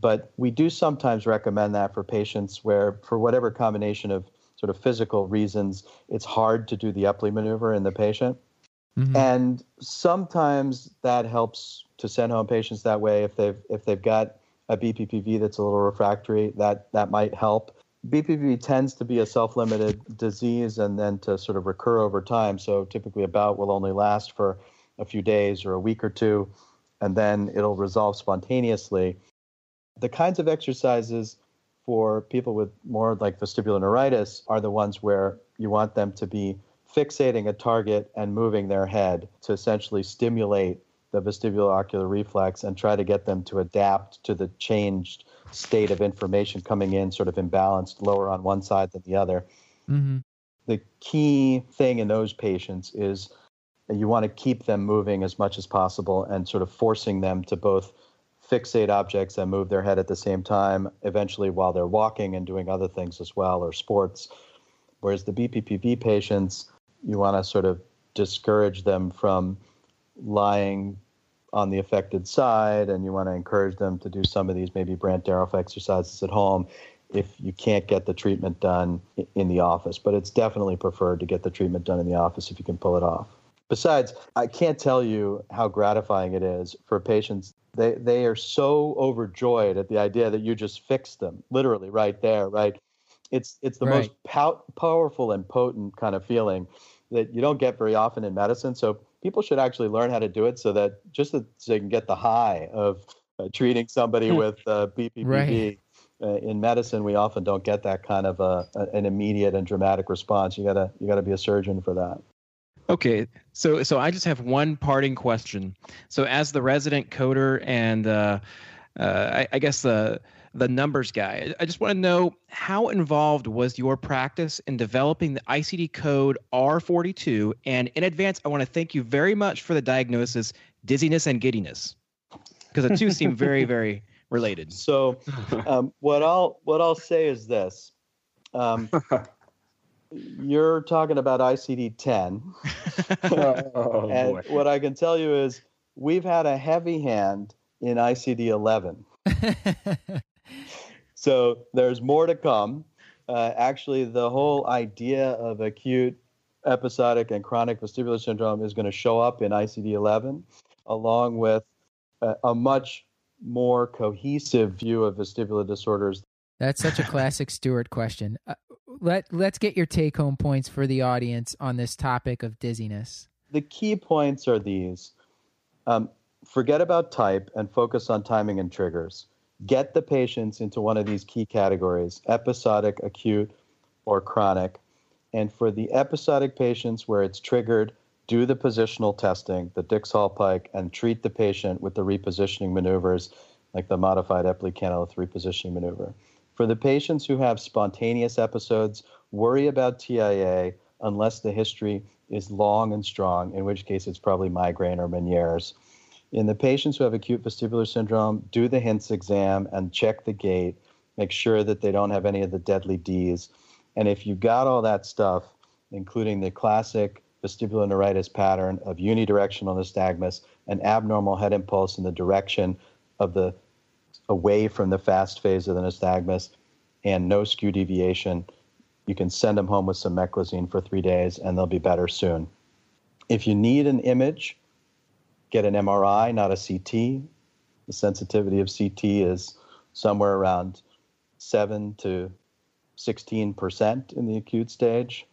but we do sometimes recommend that for patients where, for whatever combination of sort of physical reasons, it's hard to do the Epley maneuver in the patient. Mm-hmm. And sometimes that helps to send home patients that way if they've if they've got a BPPV that's a little refractory, that that might help. BPPV tends to be a self-limited disease and then to sort of recur over time. So typically a bout will only last for a few days or a week or two, and then it'll resolve spontaneously. The kinds of exercises for people with more like vestibular neuritis are the ones where you want them to be fixating a target and moving their head to essentially stimulate the vestibular ocular reflex and try to get them to adapt to the changed state of information coming in, sort of imbalanced, lower on one side than the other. Mm-hmm. The key thing in those patients is you want to keep them moving as much as possible and sort of forcing them to both fixate objects and move their head at the same time, eventually while they're walking and doing other things as well or sports. Whereas the BPPV patients, you want to sort of discourage them from lying on the affected side and you want to encourage them to do some of these maybe Brandt-Daroff exercises at home if you can't get the treatment done in the office. But it's definitely preferred to get the treatment done in the office if you can pull it off. Besides, I can't tell you how gratifying it is for patients. They, they are so overjoyed at the idea that you just fixed them, literally right there, right? It's, it's the right. most pow- powerful and potent kind of feeling that you don't get very often in medicine. So people should actually learn how to do it so that just so they can get the high of uh, treating somebody [LAUGHS] with uh. Right. Uh, in medicine, we often don't get that kind of a, an immediate and dramatic response. You gotta you gotta be a surgeon for that. Okay, so so I just have one parting question. So as the resident coder and uh, uh, I, I, guess the the numbers guy, I just want to know how involved was your practice in developing the ICD code R42? And in advance, I want to thank you very much for the diagnosis dizziness and giddiness, because the two seem [LAUGHS] very very related. So um, what I'll what I'll say is this. Um, [LAUGHS] you're talking about ICD 10. [LAUGHS] oh, [LAUGHS] and boy. what I can tell you is we've had a heavy hand in ICD 11. [LAUGHS] so there's more to come. Uh, actually, the whole idea of acute, episodic, and chronic vestibular syndrome is going to show up in ICD 11, along with a, a much more cohesive view of vestibular disorders. That's such a classic Stuart question. Uh, let let's get your take home points for the audience on this topic of dizziness. The key points are these: um, forget about type and focus on timing and triggers. Get the patients into one of these key categories: episodic, acute, or chronic. And for the episodic patients where it's triggered, do the positional testing, the Dix-Hallpike, and treat the patient with the repositioning maneuvers, like the modified Epley canalith repositioning maneuver. For the patients who have spontaneous episodes, worry about TIA unless the history is long and strong, in which case it's probably migraine or Meniere's. In the patients who have acute vestibular syndrome, do the HINTS exam and check the gait. Make sure that they don't have any of the deadly D's. And if you got all that stuff, including the classic vestibular neuritis pattern of unidirectional nystagmus, an abnormal head impulse in the direction of the away from the fast phase of the nystagmus and no skew deviation, you can send them home with some meclizine for three days and they'll be better soon. If you need an image, get an MRI, not a CT. The sensitivity of CT is somewhere around 7 to 16% in the acute stage.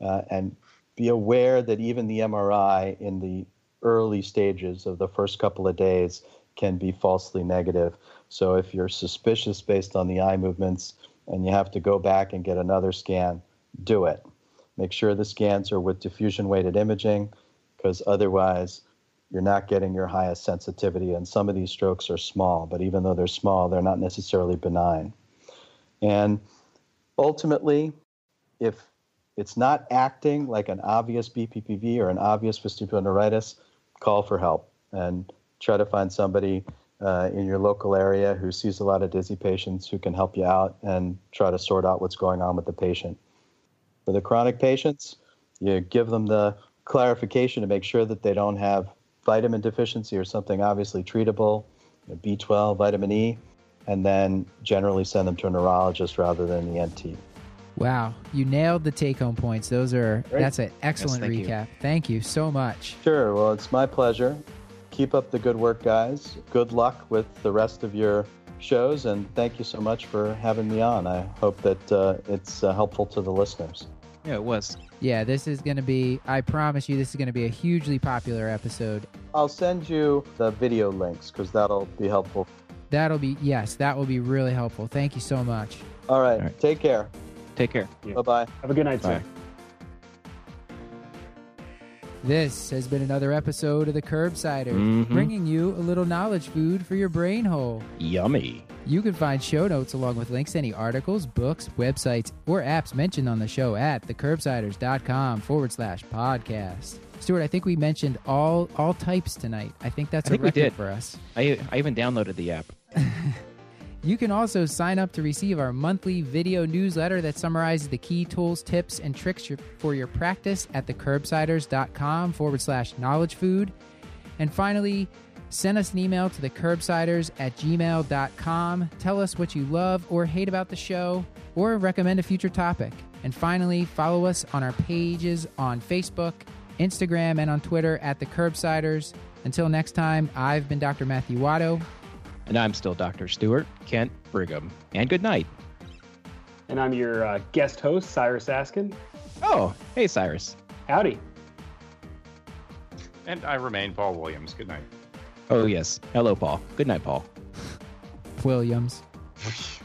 Uh, and be aware that even the MRI in the early stages of the first couple of days can be falsely negative. So if you're suspicious based on the eye movements and you have to go back and get another scan, do it. Make sure the scans are with diffusion weighted imaging because otherwise you're not getting your highest sensitivity. And some of these strokes are small, but even though they're small, they're not necessarily benign. And ultimately, if it's not acting like an obvious BPPV or an obvious vestibular neuritis, call for help and try to find somebody uh, in your local area who sees a lot of dizzy patients who can help you out and try to sort out what's going on with the patient. For the chronic patients, you give them the clarification to make sure that they don't have vitamin deficiency or something obviously treatable, B12, vitamin E, and then generally send them to a neurologist rather than the ENT. Wow, you nailed the take-home points. Those are Great. that's an excellent thank you. recap. Thank you so much. Sure. Well, it's my pleasure. Keep up the good work, guys. Good luck with the rest of your shows, and thank you so much for having me on. I hope that uh, it's uh, helpful to the listeners. Yeah, it was. Yeah, this is going to be I promise you this is going to be a hugely popular episode. I'll send you the video links because that'll be helpful. That'll be yes, that will be really helpful. Thank you so much. All right. All right. Take care. Take care. Bye bye. Have a good night, sir. This has been another episode of the Curbsiders, Mhm. bringing you a little knowledge food for your brain hole. Yummy. You can find show notes along with links to any articles, books, websites, or apps mentioned on the show at thecurbsiders.com forward slash podcast. Stuart, I think we mentioned all all types tonight. I think that's I think a record for us. I I even downloaded the app. [LAUGHS] You can also sign up to receive our monthly video newsletter that summarizes the key tools, tips, and tricks for your practice at thecurbsiders.com forward slash knowledge food. And finally, send us an email to thecurbsiders at gmail.com. Tell us what you love or hate about the show or recommend a future topic. And finally, follow us on our pages on Facebook, Instagram, and on Twitter at the Curbsiders. Until next time, I've been Dr. Matthew Watto. And I'm still Dr. Stuart Kent Brigham. And good night. And I'm your uh, guest host, Cyrus Askin. Oh, hey Cyrus. Howdy. And I remain Paul Williams. Good night. Oh yes. Hello, Paul. Good night, Paul. Williams. [LAUGHS]